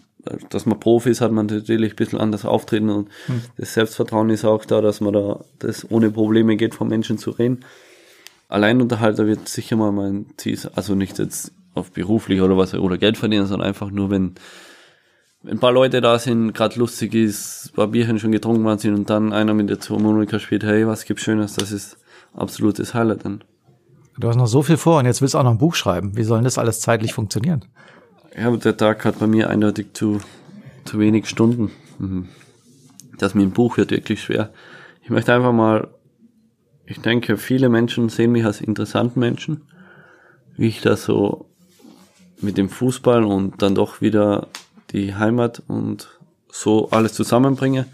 dass man Profi ist, hat man natürlich ein bisschen anders auftreten und Hm. das Selbstvertrauen ist auch da, dass man da das ohne Probleme geht, vor Menschen zu reden. Alleinunterhalter wird sicher mal mein Ziel, sein. also nicht jetzt auf beruflich oder was oder Geld verdienen, sondern einfach nur, wenn wenn ein paar Leute da sind, gerade lustig ist, ein paar Bierchen schon getrunken worden sind und dann einer mit der Harmonika spielt, hey, was gibt's Schönes, das ist absolutes Highlight dann. Du hast noch so viel vor und jetzt willst du auch noch ein Buch schreiben. Wie soll denn das alles zeitlich funktionieren? Ja, aber der Tag hat bei mir eindeutig zu, zu wenig Stunden. Mhm. Das mit dem Buch wird wirklich schwer. Ich möchte einfach mal, ich denke, viele Menschen sehen mich als interessanten Menschen, wie ich das so mit dem Fußball und dann doch wieder die Heimat und so alles zusammenbringe.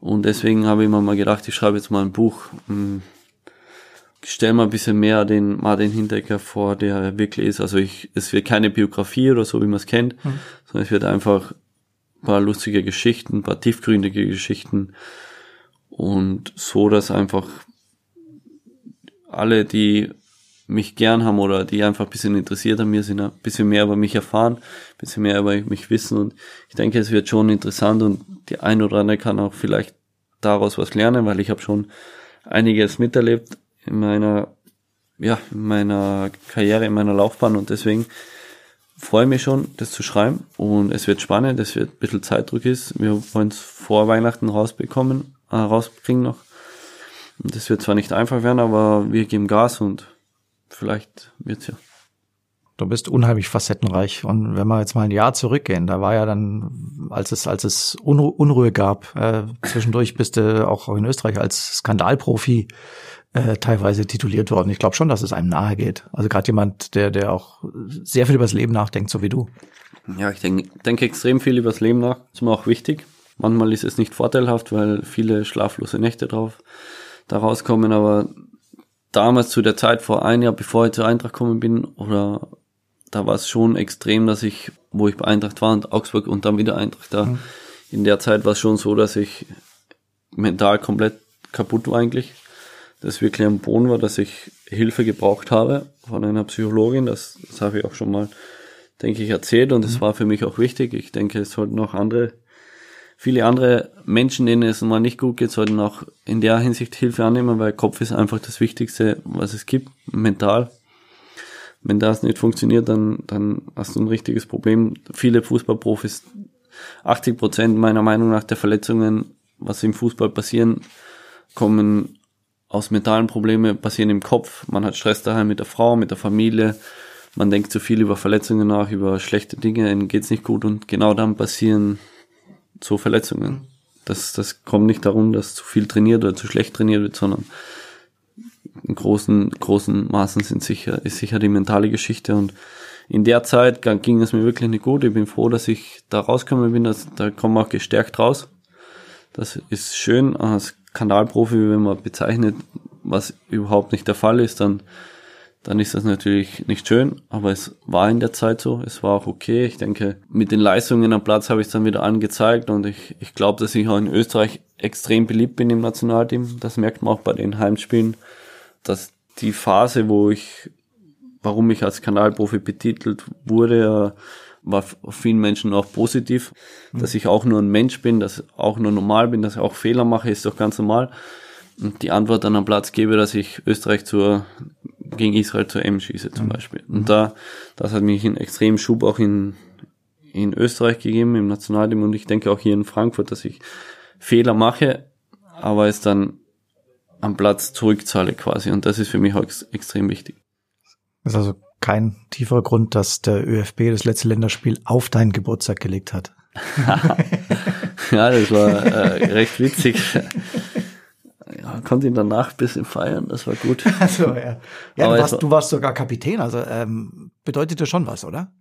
Und deswegen habe ich mir mal gedacht, ich schreibe jetzt mal ein Buch. Mhm. Ich stelle mal ein bisschen mehr den Martin Hinteregger vor, der er wirklich ist. Also ich, es wird keine Biografie oder so, wie man es kennt, sondern es wird einfach ein paar lustige Geschichten, ein paar tiefgründige Geschichten. Und so, dass einfach alle, die mich gern haben oder die einfach ein bisschen interessiert an mir sind, ein bisschen mehr über mich erfahren, ein bisschen mehr über mich wissen. Und ich denke, es wird schon interessant und die ein oder andere kann auch vielleicht daraus was lernen, weil ich habe schon einiges miterlebt in meiner, ja, in meiner Karriere, in meiner Laufbahn und deswegen freue mich schon, das zu schreiben und es wird spannend, es wird ein bisschen Zeitdruck ist. Wir wollen es vor Weihnachten rausbekommen, äh, rauskriegen noch. Und das wird zwar nicht einfach werden, aber wir geben Gas und vielleicht wird's ja. Du bist unheimlich facettenreich. Und wenn wir jetzt mal ein Jahr zurückgehen, da war ja dann, als es, als es Unru Unruhe gab, äh, zwischendurch bist du auch in Österreich als Skandalprofi äh, teilweise tituliert worden. Ich glaube schon, dass es einem nahe geht. Also gerade jemand, der, der auch sehr viel über das Leben nachdenkt, so wie du. Ja, ich denke, denke extrem viel über das Leben nach. Ist mir auch wichtig. Manchmal ist es nicht vorteilhaft, weil viele schlaflose Nächte drauf da rauskommen, aber damals zu der Zeit vor ein Jahr, bevor ich zur Eintracht gekommen bin, oder da war es schon extrem, dass ich, wo ich bei Eintracht war und Augsburg und dann wieder Eintracht da, in der Zeit war es schon so, dass ich mental komplett kaputt war eigentlich. Das wirklich am Boden war, dass ich Hilfe gebraucht habe von einer Psychologin. Das, das habe ich auch schon mal, denke ich, erzählt und es war für mich auch wichtig. Ich denke, es sollten auch andere, viele andere Menschen, denen es mal nicht gut geht, sollten auch in der Hinsicht Hilfe annehmen, weil Kopf ist einfach das Wichtigste, was es gibt, mental. Wenn das nicht funktioniert, dann, dann hast du ein richtiges Problem. Viele Fußballprofis, 80 Prozent meiner Meinung nach der Verletzungen, was im Fußball passieren, kommen aus mentalen Problemen, passieren im Kopf. Man hat Stress daheim mit der Frau, mit der Familie. Man denkt zu viel über Verletzungen nach, über schlechte Dinge, ihnen geht's nicht gut und genau dann passieren so Verletzungen. Das, das kommt nicht darum, dass zu viel trainiert oder zu schlecht trainiert wird, sondern in großen, großen Maßen sind sicher, ist sicher die mentale Geschichte und in der Zeit ging es mir wirklich nicht gut. Ich bin froh, dass ich da rausgekommen bin, dass, da komme ich auch gestärkt raus. Das ist schön als Kanalprofi, wenn man bezeichnet, was überhaupt nicht der Fall ist, dann, dann ist das natürlich nicht schön, aber es war in der Zeit so, es war auch okay. Ich denke, mit den Leistungen am Platz habe ich es dann wieder angezeigt und ich, ich glaube, dass ich auch in Österreich extrem beliebt bin im Nationalteam. Das merkt man auch bei den Heimspielen, dass die Phase, wo ich, warum ich als Kanalprofi betitelt wurde, war vielen Menschen auch positiv, dass ich auch nur ein Mensch bin, dass auch nur normal bin, dass ich auch Fehler mache, ist doch ganz normal. Und die Antwort dann am Platz gebe, dass ich Österreich zur, gegen Israel zur M schieße zum Beispiel. Und da, das hat mich einen extremen Schub auch in, in Österreich gegeben, im Nationalteam und ich denke auch hier in Frankfurt, dass ich Fehler mache, aber es dann am Platz zurückzahle quasi. Und das ist für mich auch ex extrem wichtig. Das ist also kein tieferer Grund, dass der ÖFB das letzte Länderspiel auf deinen Geburtstag gelegt hat. ja, das war äh, recht witzig. Ja, konnte ihn danach ein bisschen feiern, das war gut. Also, ja. ja du, warst, war, du warst sogar Kapitän, also ähm, bedeutet das schon was, oder?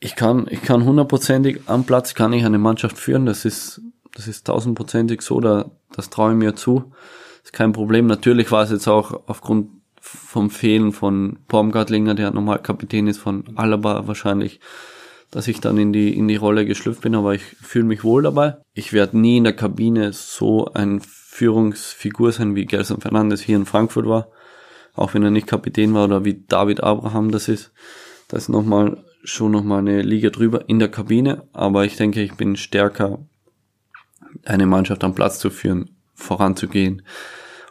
Ich kann, ich kann hundertprozentig am Platz kann ich eine Mannschaft führen, das ist, das ist tausendprozentig so, da, das traue ich mir zu. Das ist kein Problem. Natürlich war es jetzt auch aufgrund vom Fehlen von Baumgartlinger, der normal Kapitän ist, von Alaba wahrscheinlich, dass ich dann in die, in die Rolle geschlüpft bin, aber ich fühle mich wohl dabei. Ich werde nie in der Kabine so ein Führungsfigur sein, wie Gelson Fernandes hier in Frankfurt war, auch wenn er nicht Kapitän war oder wie David Abraham das ist. Das ist nochmal, schon nochmal eine Liga drüber in der Kabine, aber ich denke, ich bin stärker, eine Mannschaft am Platz zu führen, voranzugehen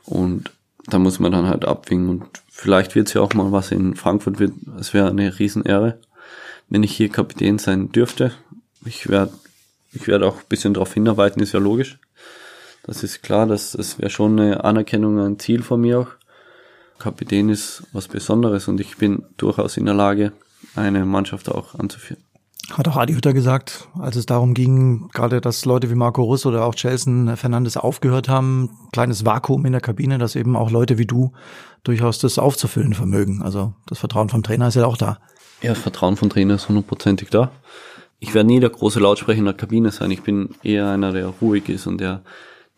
und da muss man dann halt abwingen und vielleicht wird es ja auch mal was in Frankfurt wird. Es wäre eine Riesenehre, wenn ich hier Kapitän sein dürfte. Ich werde ich werde auch ein bisschen darauf hinarbeiten, ist ja logisch. Das ist klar, das, das wäre schon eine Anerkennung, ein Ziel von mir auch. Kapitän ist was Besonderes und ich bin durchaus in der Lage, eine Mannschaft auch anzuführen. Hat auch Adi Hütter gesagt, als es darum ging, gerade dass Leute wie Marco Russ oder auch Chelsea Fernandes aufgehört haben, kleines Vakuum in der Kabine, dass eben auch Leute wie du durchaus das aufzufüllen vermögen. Also das Vertrauen vom Trainer ist ja auch da. Ja, das Vertrauen vom Trainer ist hundertprozentig da. Ich werde nie der große Lautsprecher in der Kabine sein. Ich bin eher einer, der ruhig ist und der,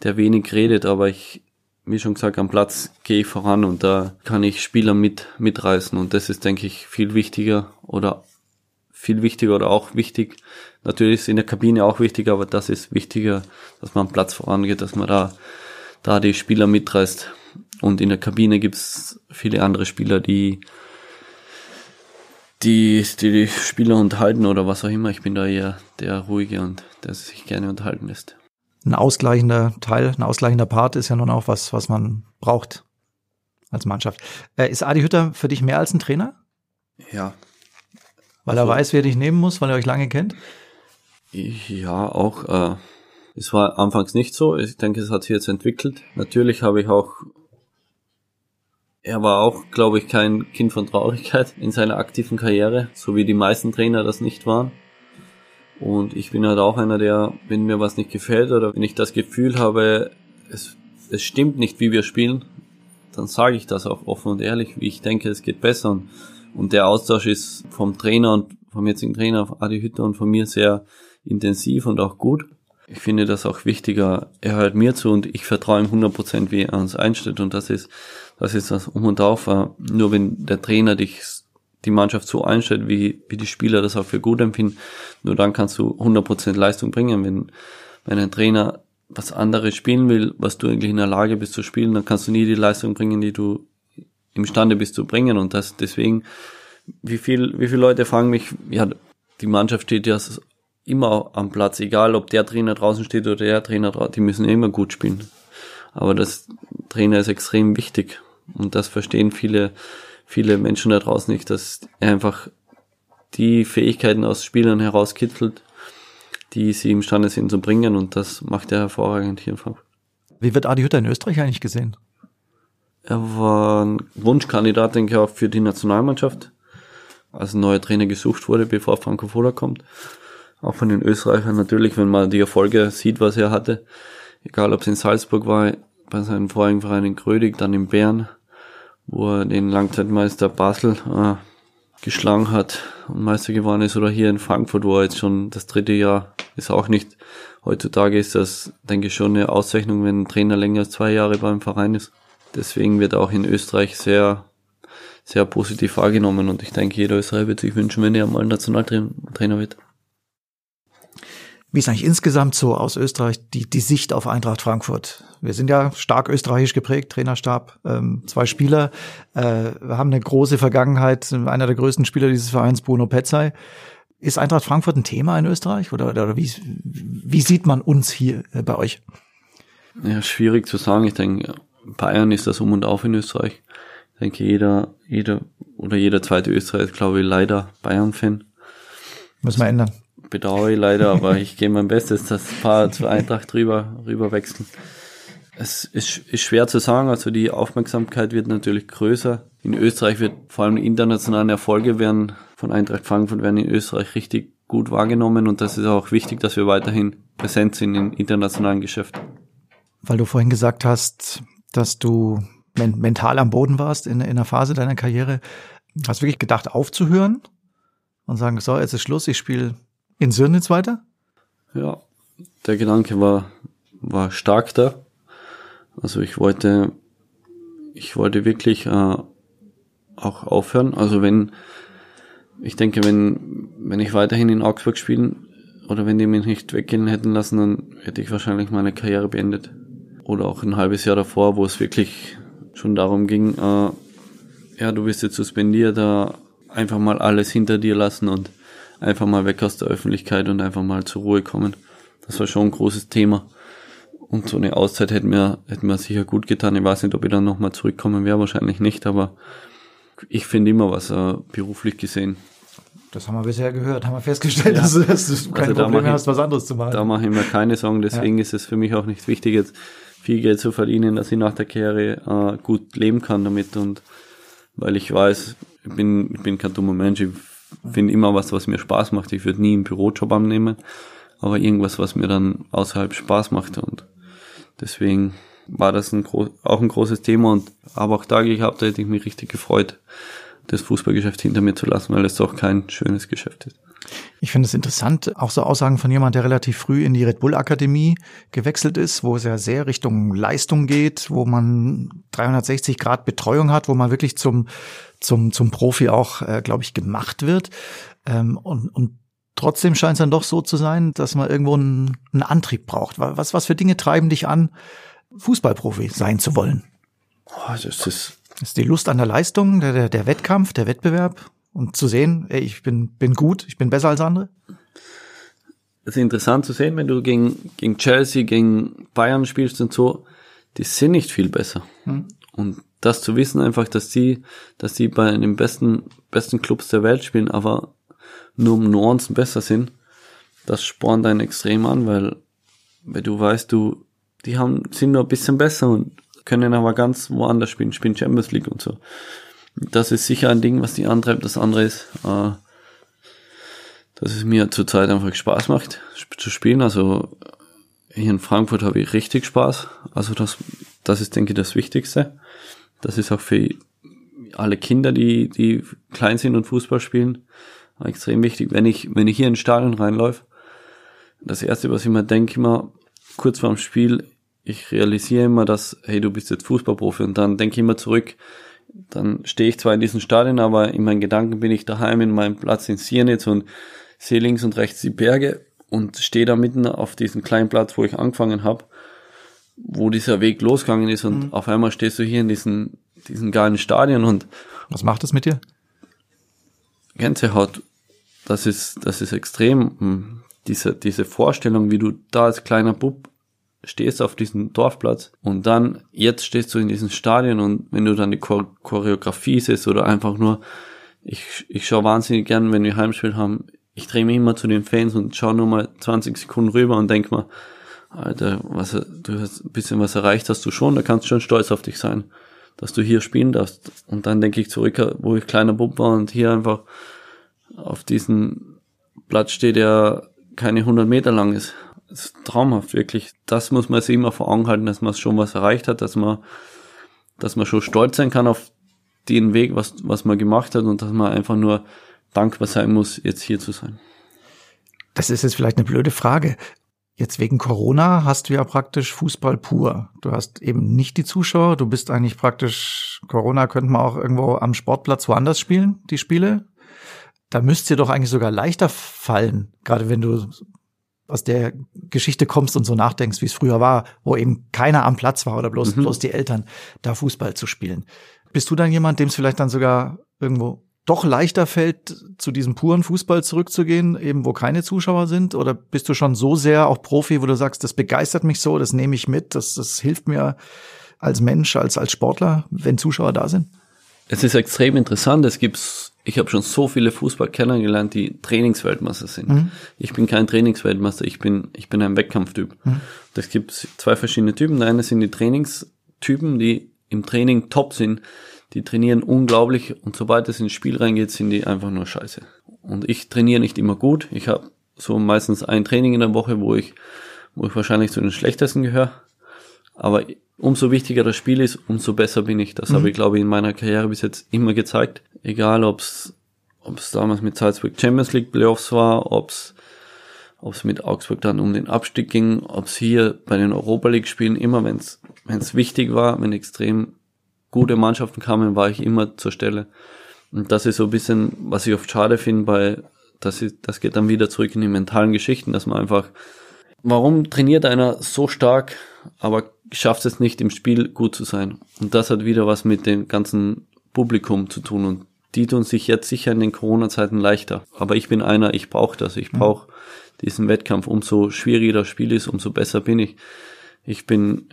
der wenig redet, aber ich, wie schon gesagt, am Platz gehe ich voran und da kann ich Spieler mit, mitreißen und das ist, denke ich, viel wichtiger oder viel wichtiger oder auch wichtig. Natürlich ist in der Kabine auch wichtig, aber das ist wichtiger, dass man am Platz vorangeht, dass man da, da die Spieler mitreißt. Und in der Kabine gibt's viele andere Spieler, die, die, die die Spieler unterhalten oder was auch immer. Ich bin da eher der Ruhige und der sich gerne unterhalten lässt. Ein ausgleichender Teil, ein ausgleichender Part ist ja nun auch was, was man braucht als Mannschaft. Äh, ist Adi Hütter für dich mehr als ein Trainer? Ja, weil er weiß, wer dich nehmen muss, weil er euch lange kennt? Ja, auch. Äh, es war anfangs nicht so. Ich denke, es hat sich jetzt entwickelt. Natürlich habe ich auch. Er war auch, glaube ich, kein Kind von Traurigkeit in seiner aktiven Karriere, so wie die meisten Trainer das nicht waren. Und ich bin halt auch einer, der, wenn mir was nicht gefällt oder wenn ich das Gefühl habe, es, es stimmt nicht, wie wir spielen, dann sage ich das auch offen und ehrlich, wie ich denke, es geht besser. Und und der Austausch ist vom Trainer und vom jetzigen Trainer Adi Hütter und von mir sehr intensiv und auch gut. Ich finde das auch wichtiger. Er hört mir zu und ich vertraue ihm 100%, wie er uns einstellt. Und das ist, das ist das Um und Auf. Nur wenn der Trainer dich, die Mannschaft so einstellt, wie, wie die Spieler das auch für gut empfinden, nur dann kannst du 100% Leistung bringen. Wenn, wenn ein Trainer was anderes spielen will, was du eigentlich in der Lage bist zu spielen, dann kannst du nie die Leistung bringen, die du imstande bist zu bringen. Und das deswegen, wie viel, wie viele Leute fragen mich, ja, die Mannschaft steht ja immer am Platz, egal ob der Trainer draußen steht oder der Trainer draußen, die müssen immer gut spielen. Aber das Trainer ist extrem wichtig. Und das verstehen viele, viele Menschen da draußen nicht, dass er einfach die Fähigkeiten aus Spielern herauskitzelt, die sie imstande sind zu bringen. Und das macht er hervorragend hier in Frankfurt. Wie wird Adi Hütter in Österreich eigentlich gesehen? Er war ein Wunschkandidat, denke ich, auch für die Nationalmannschaft, als ein neuer Trainer gesucht wurde, bevor Franco Foda kommt. Auch von den Österreichern natürlich, wenn man die Erfolge sieht, was er hatte. Egal, ob es in Salzburg war, bei seinem vorigen Verein in Grödig, dann in Bern, wo er den Langzeitmeister Basel äh, geschlagen hat und Meister geworden ist, oder hier in Frankfurt, wo er jetzt schon das dritte Jahr ist auch nicht. Heutzutage ist das, denke ich, schon eine Auszeichnung, wenn ein Trainer länger als zwei Jahre beim Verein ist. Deswegen wird auch in Österreich sehr, sehr positiv wahrgenommen und ich denke, jeder Österreicher wird sich wünschen, wenn er mal Nationaltrainer wird. Wie ist eigentlich insgesamt so aus Österreich die, die Sicht auf Eintracht Frankfurt? Wir sind ja stark österreichisch geprägt, Trainerstab, ähm, zwei Spieler. Äh, wir haben eine große Vergangenheit, einer der größten Spieler dieses Vereins, Bruno Petzai. Ist Eintracht Frankfurt ein Thema in Österreich oder, oder wie, wie sieht man uns hier äh, bei euch? Ja, schwierig zu sagen. Ich denke, Bayern ist das um und auf in Österreich. Ich denke, jeder, jeder oder jeder zweite Österreicher ist, glaube ich, leider Bayern-Fan. Müssen wir ändern. bedauere ich leider, aber ich gehe mein Bestes, dass ein paar zur Eintracht rüber, rüber wechseln. Es ist, ist schwer zu sagen, also die Aufmerksamkeit wird natürlich größer. In Österreich wird vor allem internationale Erfolge werden von Eintracht Frankfurt werden in Österreich richtig gut wahrgenommen und das ist auch wichtig, dass wir weiterhin präsent sind im internationalen Geschäft. Weil du vorhin gesagt hast, dass du men mental am Boden warst in, in einer Phase deiner Karriere. Hast du wirklich gedacht, aufzuhören und sagen, so, jetzt ist Schluss, ich spiele in Sirnitz weiter? Ja, der Gedanke war, war stark da. Also ich wollte, ich wollte wirklich äh, auch aufhören. Also wenn, ich denke, wenn, wenn ich weiterhin in Augsburg spielen oder wenn die mich nicht weggehen hätten lassen, dann hätte ich wahrscheinlich meine Karriere beendet. Oder auch ein halbes Jahr davor, wo es wirklich schon darum ging, äh, ja, du bist jetzt suspendiert, äh, einfach mal alles hinter dir lassen und einfach mal weg aus der Öffentlichkeit und einfach mal zur Ruhe kommen. Das war schon ein großes Thema. Und so eine Auszeit hätte mir, hätte mir sicher gut getan. Ich weiß nicht, ob ich dann nochmal zurückkommen wäre, wahrscheinlich nicht, aber ich finde immer was äh, beruflich gesehen. Das haben wir bisher gehört, haben wir festgestellt, ja. dass, du, dass du keine also Probleme hast, was anderes zu machen. Da mache ich mir keine Sorgen, deswegen ja. ist es für mich auch nicht wichtig, jetzt viel Geld zu verdienen, dass ich nach der Karriere äh, gut leben kann damit und weil ich weiß, ich bin, ich bin kein dummer Mensch, ich finde immer was, was mir Spaß macht. Ich würde nie einen Bürojob annehmen, aber irgendwas, was mir dann außerhalb Spaß macht und deswegen war das ein auch ein großes Thema und aber auch da gehabt, da hätte ich mich richtig gefreut, das Fußballgeschäft hinter mir zu lassen, weil es doch kein schönes Geschäft ist. Ich finde es interessant, auch so Aussagen von jemand, der relativ früh in die Red Bull Akademie gewechselt ist, wo es ja sehr Richtung Leistung geht, wo man 360 Grad Betreuung hat, wo man wirklich zum zum zum Profi auch, äh, glaube ich, gemacht wird. Ähm, und, und trotzdem scheint es dann doch so zu sein, dass man irgendwo einen, einen Antrieb braucht. Was was für Dinge treiben dich an, Fußballprofi sein zu wollen? Oh, das ist das ist die Lust an der Leistung, der, der, der Wettkampf, der Wettbewerb? Und zu sehen, ey, ich bin, bin gut, ich bin besser als andere? Es ist interessant zu sehen, wenn du gegen, gegen Chelsea, gegen Bayern spielst und so, die sind nicht viel besser. Hm. Und das zu wissen einfach, dass die, dass die bei den besten, besten Clubs der Welt spielen, aber nur um Nuancen besser sind, das spornt einen extrem an, weil, weil du weißt, du, die haben, sind nur ein bisschen besser und können aber ganz woanders spielen, spielen Champions League und so. Das ist sicher ein Ding, was die antreibt. Das andere ist, äh, dass es mir zurzeit einfach Spaß macht zu spielen. Also hier in Frankfurt habe ich richtig Spaß. Also das, das ist, denke ich, das Wichtigste. Das ist auch für alle Kinder, die, die klein sind und Fußball spielen, extrem wichtig. Wenn ich, wenn ich hier ins Stadion reinläufe, das erste, was ich mir denke, immer kurz vorm Spiel, ich realisiere immer, dass, hey, du bist jetzt Fußballprofi und dann denke ich immer zurück, dann stehe ich zwar in diesem Stadion, aber in meinen Gedanken bin ich daheim in meinem Platz in Siernitz und sehe links und rechts die Berge und stehe da mitten auf diesem kleinen Platz, wo ich angefangen habe, wo dieser Weg losgegangen ist und mhm. auf einmal stehst du hier in diesem, diesem geilen Stadion und was macht das mit dir? Gänsehaut. Das ist, das ist extrem. Hm, diese, diese Vorstellung, wie du da als kleiner Bub stehst auf diesem Dorfplatz und dann jetzt stehst du in diesem Stadion und wenn du dann die Choreografie siehst oder einfach nur, ich, ich schaue wahnsinnig gern, wenn wir Heimspiel haben, ich drehe mich immer zu den Fans und schaue nur mal 20 Sekunden rüber und denk mal, Alter, was, du hast ein bisschen was erreicht hast du schon, da kannst du schon stolz auf dich sein, dass du hier spielen darfst. Und dann denke ich zurück, wo ich kleiner Bub war und hier einfach auf diesem Platz steht, der keine 100 Meter lang ist traumhaft, wirklich. Das muss man sich immer vor Augen halten, dass man schon was erreicht hat, dass man, dass man schon stolz sein kann auf den Weg, was, was man gemacht hat und dass man einfach nur dankbar sein muss, jetzt hier zu sein. Das ist jetzt vielleicht eine blöde Frage. Jetzt wegen Corona hast du ja praktisch Fußball pur. Du hast eben nicht die Zuschauer. Du bist eigentlich praktisch, Corona könnte man auch irgendwo am Sportplatz woanders spielen, die Spiele. Da müsste dir doch eigentlich sogar leichter fallen, gerade wenn du aus der Geschichte kommst und so nachdenkst, wie es früher war, wo eben keiner am Platz war oder bloß, mhm. bloß die Eltern, da Fußball zu spielen. Bist du dann jemand, dem es vielleicht dann sogar irgendwo doch leichter fällt, zu diesem puren Fußball zurückzugehen, eben wo keine Zuschauer sind? Oder bist du schon so sehr auch Profi, wo du sagst, das begeistert mich so, das nehme ich mit, das, das hilft mir als Mensch, als, als Sportler, wenn Zuschauer da sind? Es ist extrem interessant. Es gibt ich habe schon so viele Fußball kennengelernt, die Trainingsweltmeister sind. Mhm. Ich bin kein Trainingsweltmeister, ich bin, ich bin ein Wettkampftyp. Mhm. Das gibt zwei verschiedene Typen. Der eine sind die Trainingstypen, die im Training top sind, die trainieren unglaublich und sobald es ins Spiel reingeht, sind die einfach nur scheiße. Und ich trainiere nicht immer gut. Ich habe so meistens ein Training in der Woche, wo ich, wo ich wahrscheinlich zu den schlechtesten gehöre. Aber umso wichtiger das Spiel ist, umso besser bin ich. Das mhm. habe ich, glaube ich, in meiner Karriere bis jetzt immer gezeigt. Egal, ob es damals mit Salzburg Champions League Playoffs war, ob es mit Augsburg dann um den Abstieg ging, ob es hier bei den Europa League Spielen immer, wenn es wichtig war, wenn extrem gute Mannschaften kamen, war ich immer zur Stelle. Und das ist so ein bisschen, was ich oft schade finde, weil das, ist, das geht dann wieder zurück in die mentalen Geschichten, dass man einfach, warum trainiert einer so stark, aber schafft es nicht im Spiel gut zu sein? Und das hat wieder was mit dem ganzen Publikum zu tun und die tun sich jetzt sicher in den Corona-Zeiten leichter. Aber ich bin einer, ich brauche das, ich brauche diesen Wettkampf. Umso schwieriger das Spiel ist, umso besser bin ich. Ich bin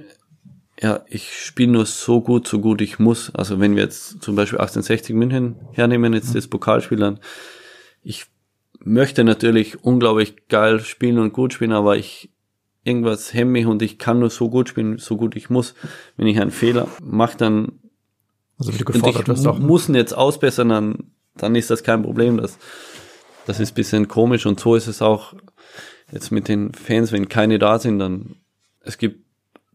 ja, ich spiele nur so gut, so gut ich muss. Also wenn wir jetzt zum Beispiel 1860 München hernehmen, jetzt das Pokalspiel dann, ich möchte natürlich unglaublich geil spielen und gut spielen, aber ich irgendwas hemme mich und ich kann nur so gut spielen, so gut ich muss. Wenn ich einen Fehler mache, dann also wie du gefordert wirst auch. muss ihn jetzt ausbessern, dann, dann ist das kein Problem. Das, das ist bisschen komisch und so ist es auch jetzt mit den Fans, wenn keine da sind, dann es gibt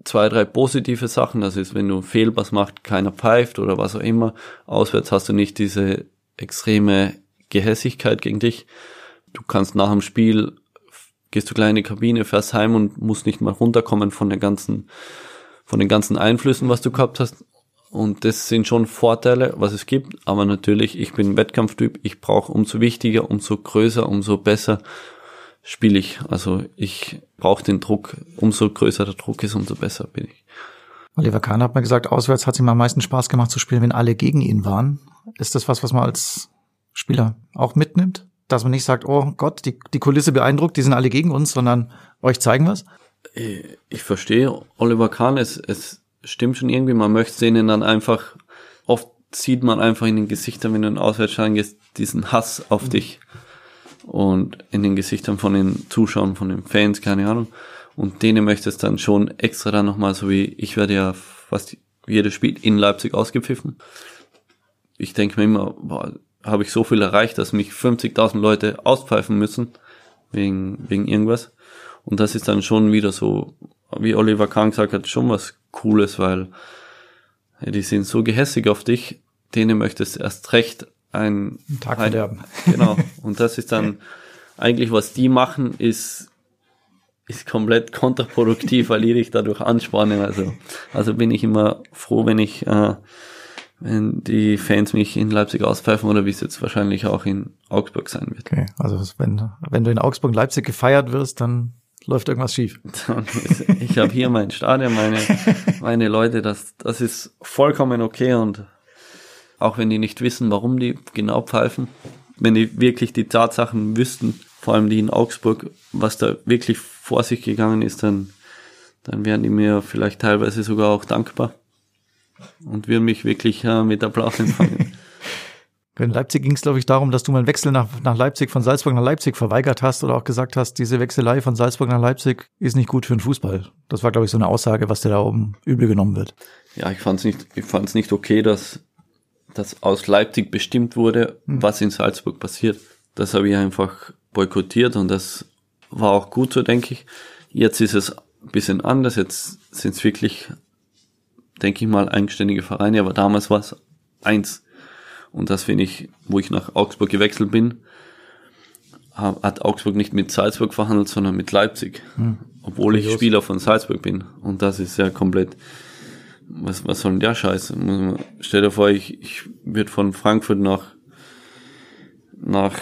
zwei, drei positive Sachen. Das ist, wenn du Fehlpass macht, keiner pfeift oder was auch immer. Auswärts hast du nicht diese extreme Gehässigkeit gegen dich. Du kannst nach dem Spiel, gehst du kleine Kabine, fährst heim und musst nicht mal runterkommen von den ganzen, von den ganzen Einflüssen, was du gehabt hast. Und das sind schon Vorteile, was es gibt. Aber natürlich, ich bin Wettkampftyp. Ich brauche umso wichtiger, umso größer, umso besser spiele ich. Also ich brauche den Druck. Umso größer der Druck ist, umso besser bin ich. Oliver Kahn hat mal gesagt, auswärts hat es ihm am meisten Spaß gemacht zu spielen, wenn alle gegen ihn waren. Ist das was, was man als Spieler auch mitnimmt? Dass man nicht sagt, oh Gott, die, die Kulisse beeindruckt, die sind alle gegen uns, sondern euch zeigen was? Ich verstehe Oliver Kahn, es, es stimmt schon irgendwie, man möchte denen dann einfach, oft sieht man einfach in den Gesichtern, wenn du in Auswärtsschein gehst, diesen Hass auf mhm. dich und in den Gesichtern von den Zuschauern, von den Fans, keine Ahnung. Und denen möchte es dann schon extra dann nochmal, so wie ich werde ja fast jedes Spiel in Leipzig ausgepfiffen. Ich denke mir immer, boah, habe ich so viel erreicht, dass mich 50.000 Leute auspfeifen müssen, wegen, wegen irgendwas. Und das ist dann schon wieder so, wie Oliver Kahn gesagt hat, schon was Cooles, weil die sind so gehässig auf dich, denen möchtest du erst recht ein Tag ein, verderben. Genau. Und das ist dann eigentlich, was die machen, ist, ist komplett kontraproduktiv, weil die dich dadurch anspornen. Also, also bin ich immer froh, wenn ich, äh, wenn die Fans mich in Leipzig auspfeifen oder wie es jetzt wahrscheinlich auch in Augsburg sein wird. Okay, also wenn, wenn du in Augsburg Leipzig gefeiert wirst, dann läuft irgendwas schief. ich habe hier mein Stadion, meine, meine Leute, das, das ist vollkommen okay und auch wenn die nicht wissen, warum die genau pfeifen. Wenn die wirklich die Tatsachen wüssten, vor allem die in Augsburg, was da wirklich vor sich gegangen ist, dann, dann wären die mir vielleicht teilweise sogar auch dankbar und würden mich wirklich äh, mit Applaus empfangen. In Leipzig ging es, glaube ich, darum, dass du mal einen Wechsel nach, nach Leipzig, von Salzburg nach Leipzig verweigert hast oder auch gesagt hast, diese Wechselei von Salzburg nach Leipzig ist nicht gut für den Fußball. Das war, glaube ich, so eine Aussage, was dir da oben übel genommen wird. Ja, ich fand es nicht, ich nicht okay, dass dass aus Leipzig bestimmt wurde, mhm. was in Salzburg passiert. Das habe ich einfach boykottiert und das war auch gut so, denke ich. Jetzt ist es ein bisschen anders. Jetzt sind es wirklich, denke ich mal, eigenständige Vereine, aber damals war es eins. Und das finde ich, wo ich nach Augsburg gewechselt bin, hat Augsburg nicht mit Salzburg verhandelt, sondern mit Leipzig. Mhm. Obwohl ich Spieler von Salzburg bin. Und das ist ja komplett was, was soll denn der Scheiß? Stell dir vor, ich, ich würde von Frankfurt nach, nach,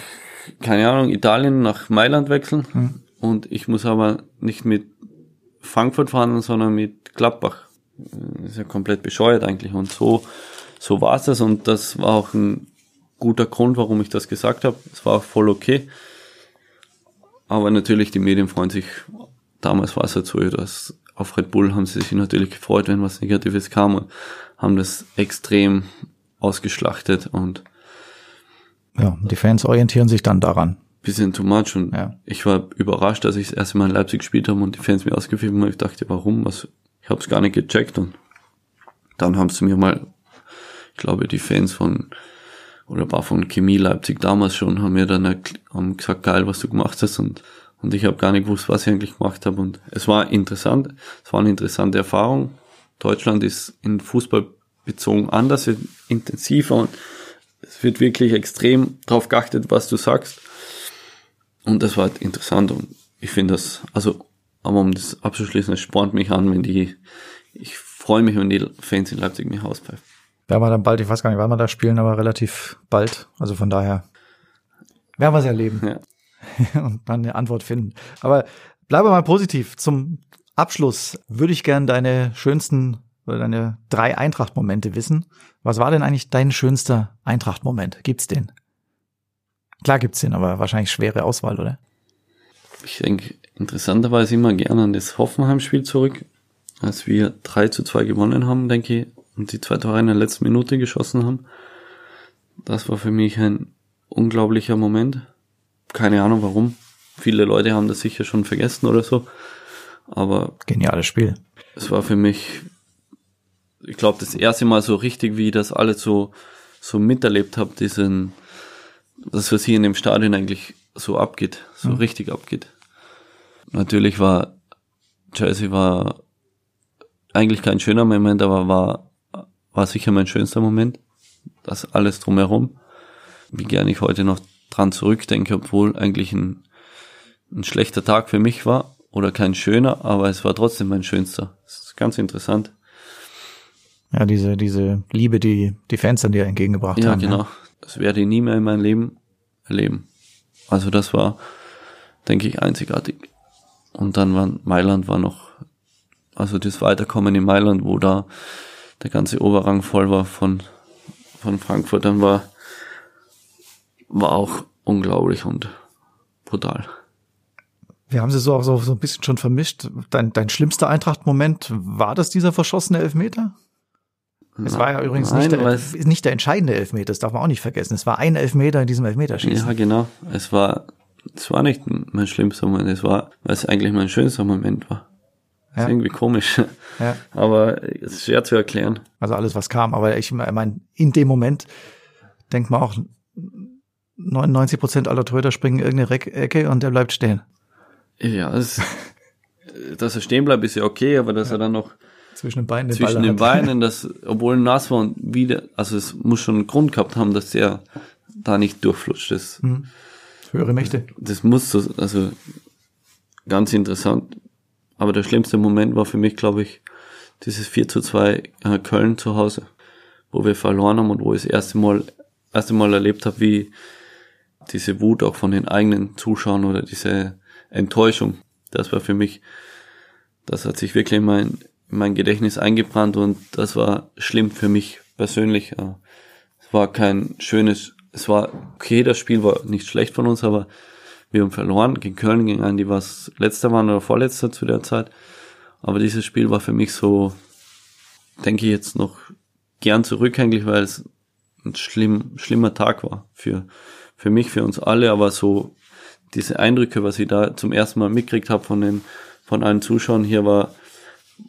keine Ahnung, Italien, nach Mailand wechseln mhm. und ich muss aber nicht mit Frankfurt fahren, sondern mit Gladbach. Das ist ja komplett bescheuert eigentlich und so, so war es das und das war auch ein guter Grund, warum ich das gesagt habe. Es war auch voll okay. Aber natürlich, die Medien freuen sich. Damals war es halt so, dass auf Red Bull haben sie sich natürlich gefreut, wenn was Negatives kam und haben das extrem ausgeschlachtet und Ja, die Fans orientieren sich dann daran. bisschen too much und Ja. ich war überrascht, dass ich das erste Mal in Leipzig gespielt habe und die Fans mir ausgepfiffen haben. Ich dachte, warum? Was? Ich habe es gar nicht gecheckt und dann haben sie mir mal, ich glaube, die Fans von oder war von Chemie Leipzig damals schon, haben mir dann haben gesagt, geil, was du gemacht hast und und ich habe gar nicht gewusst, was ich eigentlich gemacht habe und es war interessant, es war eine interessante Erfahrung. Deutschland ist in Fußball bezogen anders, intensiver und es wird wirklich extrem darauf geachtet, was du sagst. Und das war interessant und ich finde das, also, aber um das abzuschließen, es spornt mich an, wenn die, ich freue mich, wenn die Fans in Leipzig mich auspfeifen. Werden wir dann bald, ich weiß gar nicht, wann wir da spielen, aber relativ bald. Also von daher werden wir es erleben Ja. und dann eine Antwort finden. Aber bleibe mal positiv. Zum Abschluss würde ich gern deine schönsten oder deine drei Eintracht-Momente wissen. Was war denn eigentlich dein schönster Eintracht-Moment? Gibt's den? Klar gibt's den, aber wahrscheinlich schwere Auswahl, oder? Ich denke, interessanterweise immer gerne an das Hoffenheim-Spiel zurück, als wir 3 zu 2 gewonnen haben, denke ich, und die zwei Tore in der letzten Minute geschossen haben. Das war für mich ein unglaublicher Moment. Keine Ahnung warum. Viele Leute haben das sicher schon vergessen oder so. Aber Geniales Spiel. es war für mich, ich glaube, das erste Mal so richtig, wie ich das alles so, so miterlebt habe, diesen, das, was hier in dem Stadion eigentlich so abgeht, so richtig abgeht. Natürlich war, Chelsea war eigentlich kein schöner Moment, aber war, war sicher mein schönster Moment. Das alles drumherum. Wie gerne ich heute noch dran zurückdenke, obwohl eigentlich ein, ein schlechter Tag für mich war oder kein schöner, aber es war trotzdem mein schönster. Das ist ganz interessant. Ja, diese, diese Liebe, die die Fans dann dir entgegengebracht Ja, haben. genau. Das werde ich nie mehr in meinem Leben erleben. Also das war, denke ich, einzigartig. Und dann war Mailand war noch, also das Weiterkommen in Mailand, wo da der ganze Oberrang voll war von, von Frankfurt, dann war, war auch unglaublich und brutal. Wir haben sie so, so, so ein bisschen schon vermischt. Dein, dein schlimmster Eintracht-Moment, war das dieser verschossene Elfmeter? Es war ja übrigens Nein, nicht, der, nicht der entscheidende Elfmeter, das darf man auch nicht vergessen. Es war ein Elfmeter in diesem Elfmeterschießen. Ja, genau. Es war, es war nicht mein schlimmster Moment, es war, weil es eigentlich mein schönster Moment war. Ja. Ist irgendwie komisch. Ja. Aber es ist schwer zu erklären. Also alles, was kam. Aber ich meine, in dem Moment denkt man auch, 99 Prozent aller Torhüter springen in irgendeine Ecke und der bleibt stehen. Ja, es, dass er stehen bleibt, ist ja okay, aber dass er dann noch Zwischen den Beinen den zwischen Ball den hat. Beinen, dass, obwohl nass war und wieder, also es muss schon einen Grund gehabt haben, dass der da nicht durchflutscht. Das, Höhere Mächte. das muss so, also ganz interessant. Aber der schlimmste Moment war für mich, glaube ich, dieses 4 zu 2 äh, Köln zu Hause, wo wir verloren haben und wo ich das erste Mal, erste Mal erlebt habe, wie diese Wut auch von den eigenen Zuschauern oder diese Enttäuschung, das war für mich, das hat sich wirklich in mein, in mein Gedächtnis eingebrannt und das war schlimm für mich persönlich. Äh, Es war kein schönes, es war okay, das Spiel war nicht schlecht von uns, aber wir haben verloren gegen Köln, gegen einen, die was letzter waren oder vorletzter zu der Zeit. Aber dieses Spiel war für mich so, denke ich jetzt noch gern zurück eigentlich, weil es ein schlimm, schlimmer Tag war für, für mich, für uns alle, aber so diese Eindrücke, was ich da zum ersten Mal mitgekriegt habe von den, von allen Zuschauern hier war,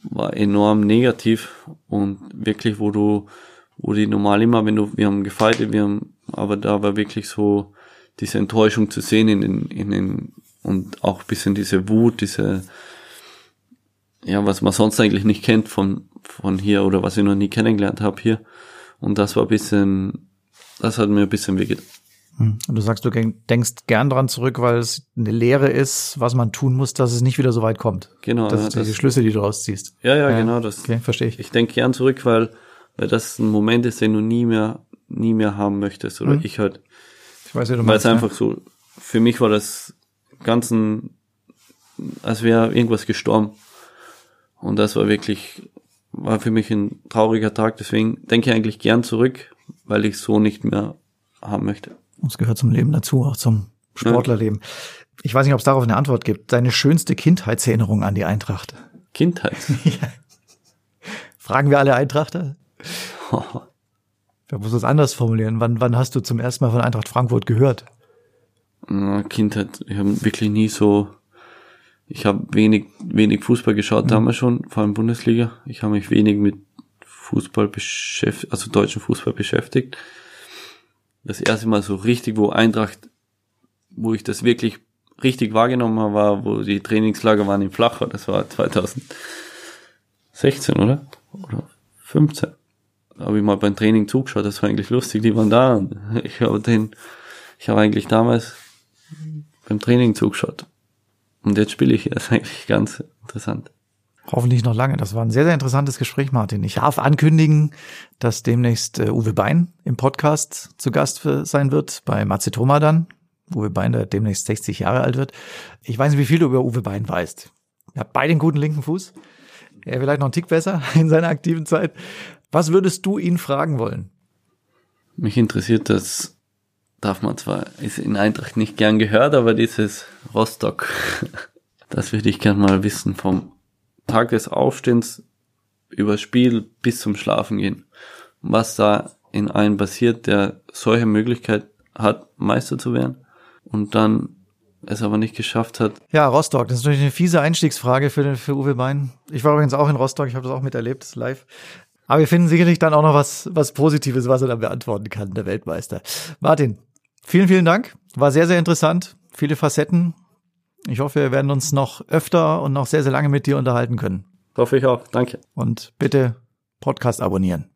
war enorm negativ und wirklich, wo du, wo die normal immer, wenn du, wir haben gefeitet, wir haben, aber da war wirklich so diese Enttäuschung zu sehen in den, in den, und auch bisschen diese Wut, diese, ja, was man sonst eigentlich nicht kennt von, von hier oder was ich noch nie kennengelernt habe hier. Und das war bisschen, das hat mir ein bisschen wehgetan. Und du sagst, du denkst gern dran zurück, weil es eine Lehre ist, was man tun muss, dass es nicht wieder so weit kommt. Genau, Das ja, sind die das- Schlüsse, die du rausziehst. Ja, ja, genau, das, Okay, verstehe ich. ich denke gern zurück, weil, weil das ein Moment ist, den du nie mehr, nie mehr haben möchtest, oder Mhm. ich halt, Ich weiß, wie du weil meinst. es einfach so, für mich war das ganzen, als wäre irgendwas gestorben. Und das war wirklich, war für mich ein trauriger Tag, deswegen denke ich eigentlich gern zurück, weil ich so nicht mehr haben möchte. Es gehört zum Leben dazu, auch zum Sportlerleben. Ich weiß nicht, ob es darauf eine Antwort gibt. Deine schönste Kindheitserinnerung an die Eintracht? Kindheit. Fragen wir alle Eintrachter? Da muss es anders formulieren. Wann, wann hast du zum ersten Mal von Eintracht Frankfurt gehört? Na, Kindheit, ich habe wirklich nie so, ich habe wenig, wenig Fußball geschaut damals schon, vor allem Bundesliga. Ich habe mich wenig mit Fußball beschäftigt, also deutschen Fußball beschäftigt. Das erste Mal so richtig, wo Eintracht, wo ich das wirklich richtig wahrgenommen habe, war, wo die Trainingslager waren in Flachau. Das war 2016, oder? Oder 15. Da habe ich mal beim Training zugeschaut, das war eigentlich lustig, die waren da. Und ich habe den, ich habe eigentlich damals beim Training zugeschaut. Und jetzt spiele ich. Das ist eigentlich ganz interessant. Hoffentlich noch lange. Das war ein sehr, sehr interessantes Gespräch, Martin. Ich darf ankündigen, dass demnächst äh, Uwe Bein im Podcast zu Gast für, sein wird, bei Matze Thoma dann. Uwe Bein, der demnächst 60 Jahre alt wird. Ich weiß nicht, wie viel du über Uwe Bein weißt. Er hat beide einen guten linken Fuß. Er vielleicht noch einen Tick besser in seiner aktiven Zeit. Was würdest du ihn fragen wollen? Mich interessiert das, darf man zwar, ist in Eintracht nicht gern gehört, aber dieses Rostock, das würde ich gern mal wissen vom Tag des Aufstehens über Spiel bis zum Schlafen gehen. Was da in einem passiert, der solche Möglichkeit hat, Meister zu werden und dann es aber nicht geschafft hat. Ja, Rostock, das ist natürlich eine fiese Einstiegsfrage für, für Uwe Bein. Ich war übrigens auch in Rostock, ich habe das auch miterlebt, live. Aber wir finden sicherlich dann auch noch was, was Positives, was er dann beantworten kann, der Weltmeister. Martin, vielen, vielen Dank. War sehr, sehr interessant. Viele Facetten. Ich hoffe, wir werden uns noch öfter und noch sehr, sehr lange mit dir unterhalten können. Hoffe ich auch. Danke. Und bitte Podcast abonnieren.